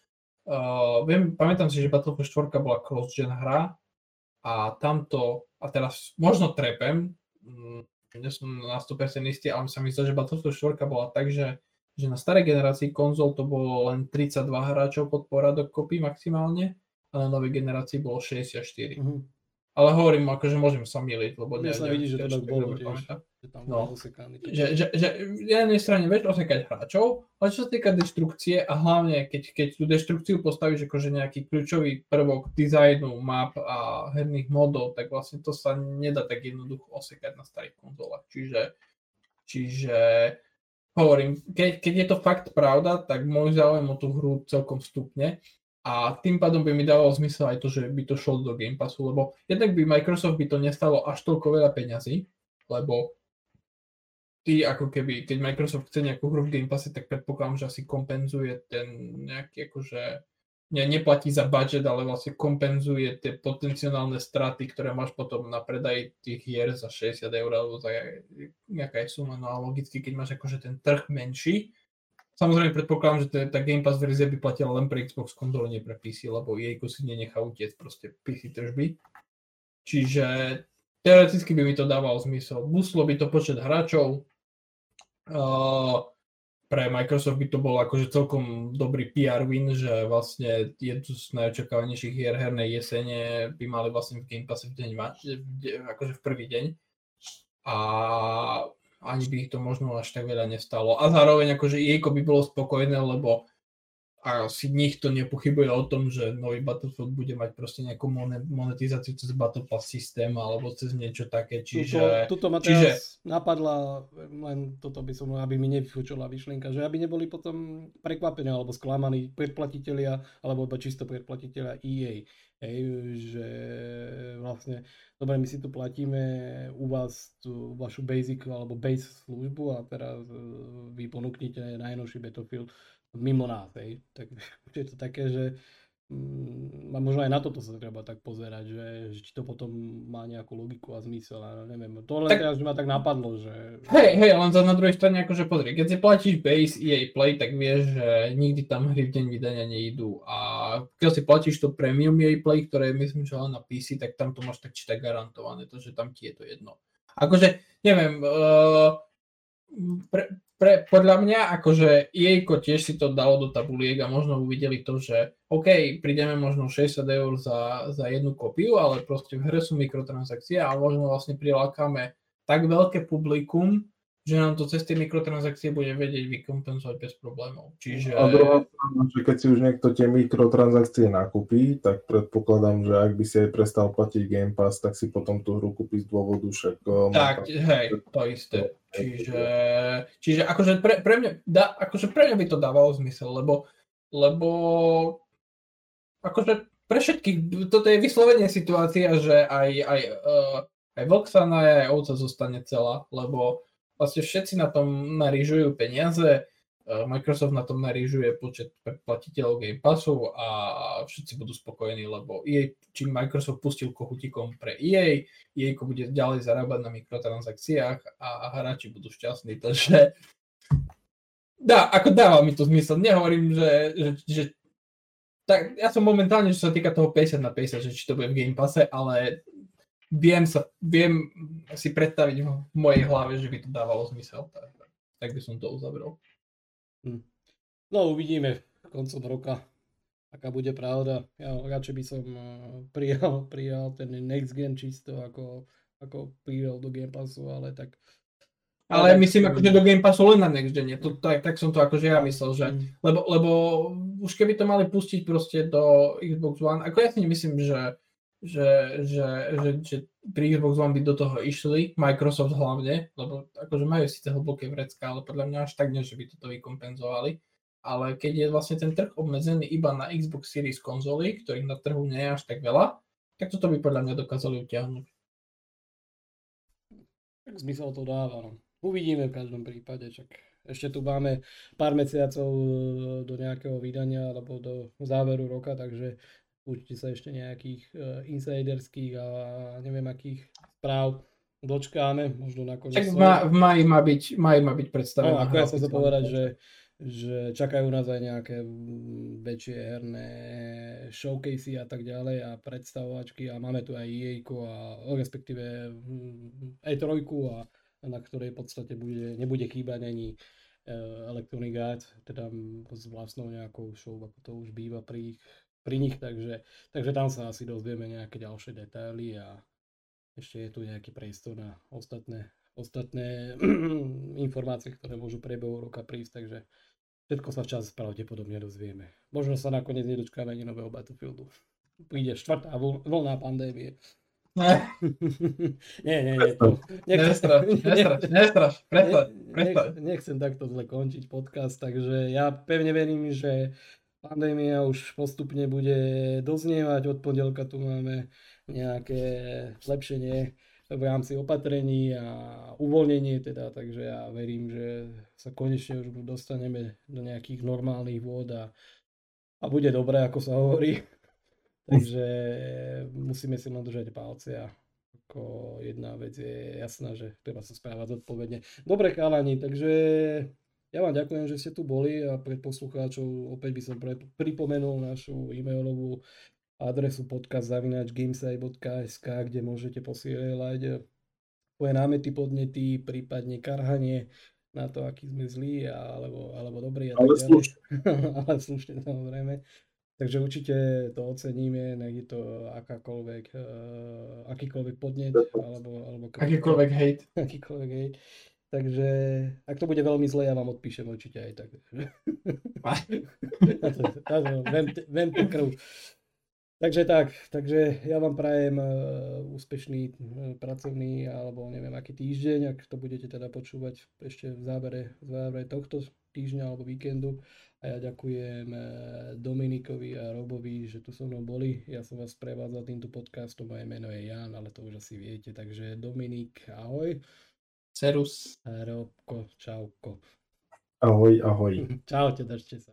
uh, viem, pamätám si, že Battlefield 4 bola cross-gen hra a tamto, a teraz možno trepem, mm, nie som na 100% istý, ale sa myslel, že Battlefield 4 bola tak, že, že na starej generácii konzol to bolo len 32 hráčov pod poradok kopy maximálne a na novej generácii bolo 64. Mm-hmm. Ale hovorím, akože môžem sa miliť, lebo ne, sa vidí, že to tak bolo tiež, že tam no. Že, že, že na jednej strane vieš osekať hráčov, ale čo sa týka deštrukcie a hlavne keď, keď tú deštrukciu postavíš akože nejaký kľúčový prvok dizajnu, map a herných modov, tak vlastne to sa nedá tak jednoducho osekať na starých konzolách. Čiže, čiže hovorím, keď, keď je to fakt pravda, tak môj záujem o tú hru celkom vstupne a tým pádom by mi dávalo zmysel aj to, že by to šlo do Game Passu, lebo jednak by Microsoft by to nestalo až toľko veľa peňazí, lebo ty ako keby, keď Microsoft chce nejakú hru v Game Passe, tak predpokladám, že asi kompenzuje ten nejaký akože ne, neplatí za budget, ale vlastne kompenzuje tie potenciálne straty, ktoré máš potom na predaj tých hier za 60 eur alebo za nejaká suma. No a logicky, keď máš akože ten trh menší, Samozrejme predpokladám, že tá Game Pass verzia by platila len pre Xbox konzole, nie pre PC, lebo jej si nenechá utiec proste PC tržby. Čiže teoreticky by mi to dávalo zmysel. Muselo by to počet hráčov, pre Microsoft by to bol akože celkom dobrý PR win, že vlastne jednu z najočakávanejších hier hernej jesene by mali vlastne v Game Passe v deň mať, akože v prvý deň. A ani by ich to možno až tak veľa nestalo. A zároveň akože Jejko by bolo spokojné, lebo asi nikto nepochybuje o tom, že nový Battlefield bude mať proste nejakú monetizáciu cez Battle Pass systém alebo cez niečo také, čiže... Tuto, tuto ma teraz čiže... napadla, len toto by som, aby mi nevyfúčila vyšlienka, že aby neboli potom prekvapení alebo sklamaní predplatitelia alebo iba čisto predplatitelia EA. Hej, že vlastne, dobre, my si tu platíme u vás tú vašu basic alebo base službu a teraz e, vy ponúknite najnovší Battlefield mimo nás, hej. Tak je to také, že Mm, a možno aj na toto sa treba tak pozerať, že, že či to potom má nejakú logiku a zmysel, a neviem. To len tak, teraz ma tak napadlo, že... Hej, hej, len za na druhej strane akože pozri, keď si platíš base EA Play, tak vieš, že nikdy tam hry v deň vydania nejdú a keď si platíš to premium EA Play, ktoré myslím, že len na PC, tak tam to máš tak či tak garantované, to, že tam ti je to jedno. Akože, neviem, uh, pre, pre, podľa mňa, akože jejko tiež si to dalo do tabuliek a možno uvideli to, že OK, prídeme možno 60 eur za, za jednu kopiu, ale proste v hre sú mikrotransakcie a možno vlastne prilákame tak veľké publikum, že nám to cez tie mikrotransakcie bude vedieť vykompenzovať bez problémov. Čiže... A druhá strana, že keď si už niekto tie mikrotransakcie nakúpi, tak predpokladám, že ak by si aj prestal platiť Game Pass, tak si potom tú hru kúpi z dôvodu však... Tak, hej, to isté. Čiže, čiže akože pre, pre, mňa, da, akože pre mňa by to dávalo zmysel, lebo, lebo akože pre všetkých, toto je vyslovene situácia, že aj, aj, uh, aj Voxana, aj ovca zostane celá, lebo vlastne všetci na tom narížujú peniaze, uh, Microsoft na tom narížuje počet platiteľov Game Passu a všetci budú spokojní, lebo EA, čím Microsoft pustil kohutikom pre EA, EA bude ďalej zarábať na mikrotransakciách a hráči budú šťastní, takže Dá, ako dáva mi to zmysel. Nehovorím, že, že, že tak ja som momentálne, čo sa týka toho 50 na 50, že či to bude v Game Passe, ale viem, sa, viem si predstaviť v mojej hlave, že by to dávalo zmysel, tak, tak by som to uzavrel. Hm. No uvidíme koncom roka, aká bude pravda. Ja radšej by som eh, prijal, prijal ten next gen čisto ako, ako prijal do Game Passu, ale tak ale myslím, akože do Game Passu len na Next Gen. To, tak, tak som to akože ja myslel, že... Mm. Lebo, lebo už keby to mali pustiť proste do Xbox One, ako ja si nemyslím, že, že, že, že, že pri Xbox One by do toho išli, Microsoft hlavne, lebo akože majú síce hlboké vrecka, ale podľa mňa až tak nie, že by toto vykompenzovali. Ale keď je vlastne ten trh obmedzený iba na Xbox Series konzoly, ktorých na trhu nie je až tak veľa, tak toto by podľa mňa dokázali utiahnuť. Tak zmysel to dáva, no. Uvidíme v každom prípade, čak ešte tu máme pár mesiacov e, do nejakého vydania alebo do záveru roka, takže určite sa ešte nejakých uh, insiderských a neviem akých správ dočkáme, možno nakoniec. Tak v, ma, v maji má byť, maji má byť predstavená. No, ako ja som sa povedať, že, že čakajú nás aj nejaké väčšie herné showcasey a tak ďalej a predstavovačky a máme tu aj EA a respektíve aj trojku a na ktorej v podstate bude, nebude chýbať ani e, Electronic Arts, teda s vlastnou nejakou show, ako to už býva pri, pri nich, takže, takže tam sa asi dozvieme nejaké ďalšie detaily a ešte je tu nejaký priestor na ostatné, ostatné informácie, ktoré môžu priebehu roka prísť, takže všetko sa včas pravdepodobne dozvieme. Možno sa nakoniec nedočkáme ani nového Battlefieldu. Príde štvrtá vlna pandémie. nie, nie, nie. To, nechcem, nestraš, nestraš, nestraš, prestaň, prestaň. Nechcem takto zle končiť podcast, takže ja pevne verím, že pandémia už postupne bude doznievať. Od pondelka tu máme nejaké zlepšenie v rámci opatrení a uvoľnenie teda, takže ja verím, že sa konečne už dostaneme do nejakých normálnych vôd a, a bude dobré, ako sa hovorí. Takže musíme si len držať palce a ako jedna vec je jasná, že treba sa správať zodpovedne. Dobre chalani, takže ja vám ďakujem, že ste tu boli a pre poslucháčov opäť by som pre, pripomenul našu e-mailovú adresu podcast.gameside.sk, kde môžete posielať svoje námety, podnety, prípadne karhanie na to, aký sme zlí alebo, alebo dobrí. Ale slušne. ale slušne samozrejme. Takže určite to oceníme, nech je to akákoľvek, uh, akýkoľvek podnet, alebo, alebo akýkoľvek hate. akýkoľvek hate. Takže ak to bude veľmi zle, ja vám odpíšem určite aj tak. vem, krv. Takže tak, takže ja vám prajem uh, úspešný uh, pracovný alebo neviem aký týždeň, ak to budete teda počúvať ešte v závere, v závere tohto týždňa alebo víkendu. A ja ďakujem eh, Dominikovi a Robovi, že tu so mnou boli. Ja som vás prevádzal týmto podcastom, moje meno je Jan, ale to už asi viete. Takže Dominik, ahoj. Serus. A Robko, čauko. Ahoj, ahoj. Čaute, držte sa.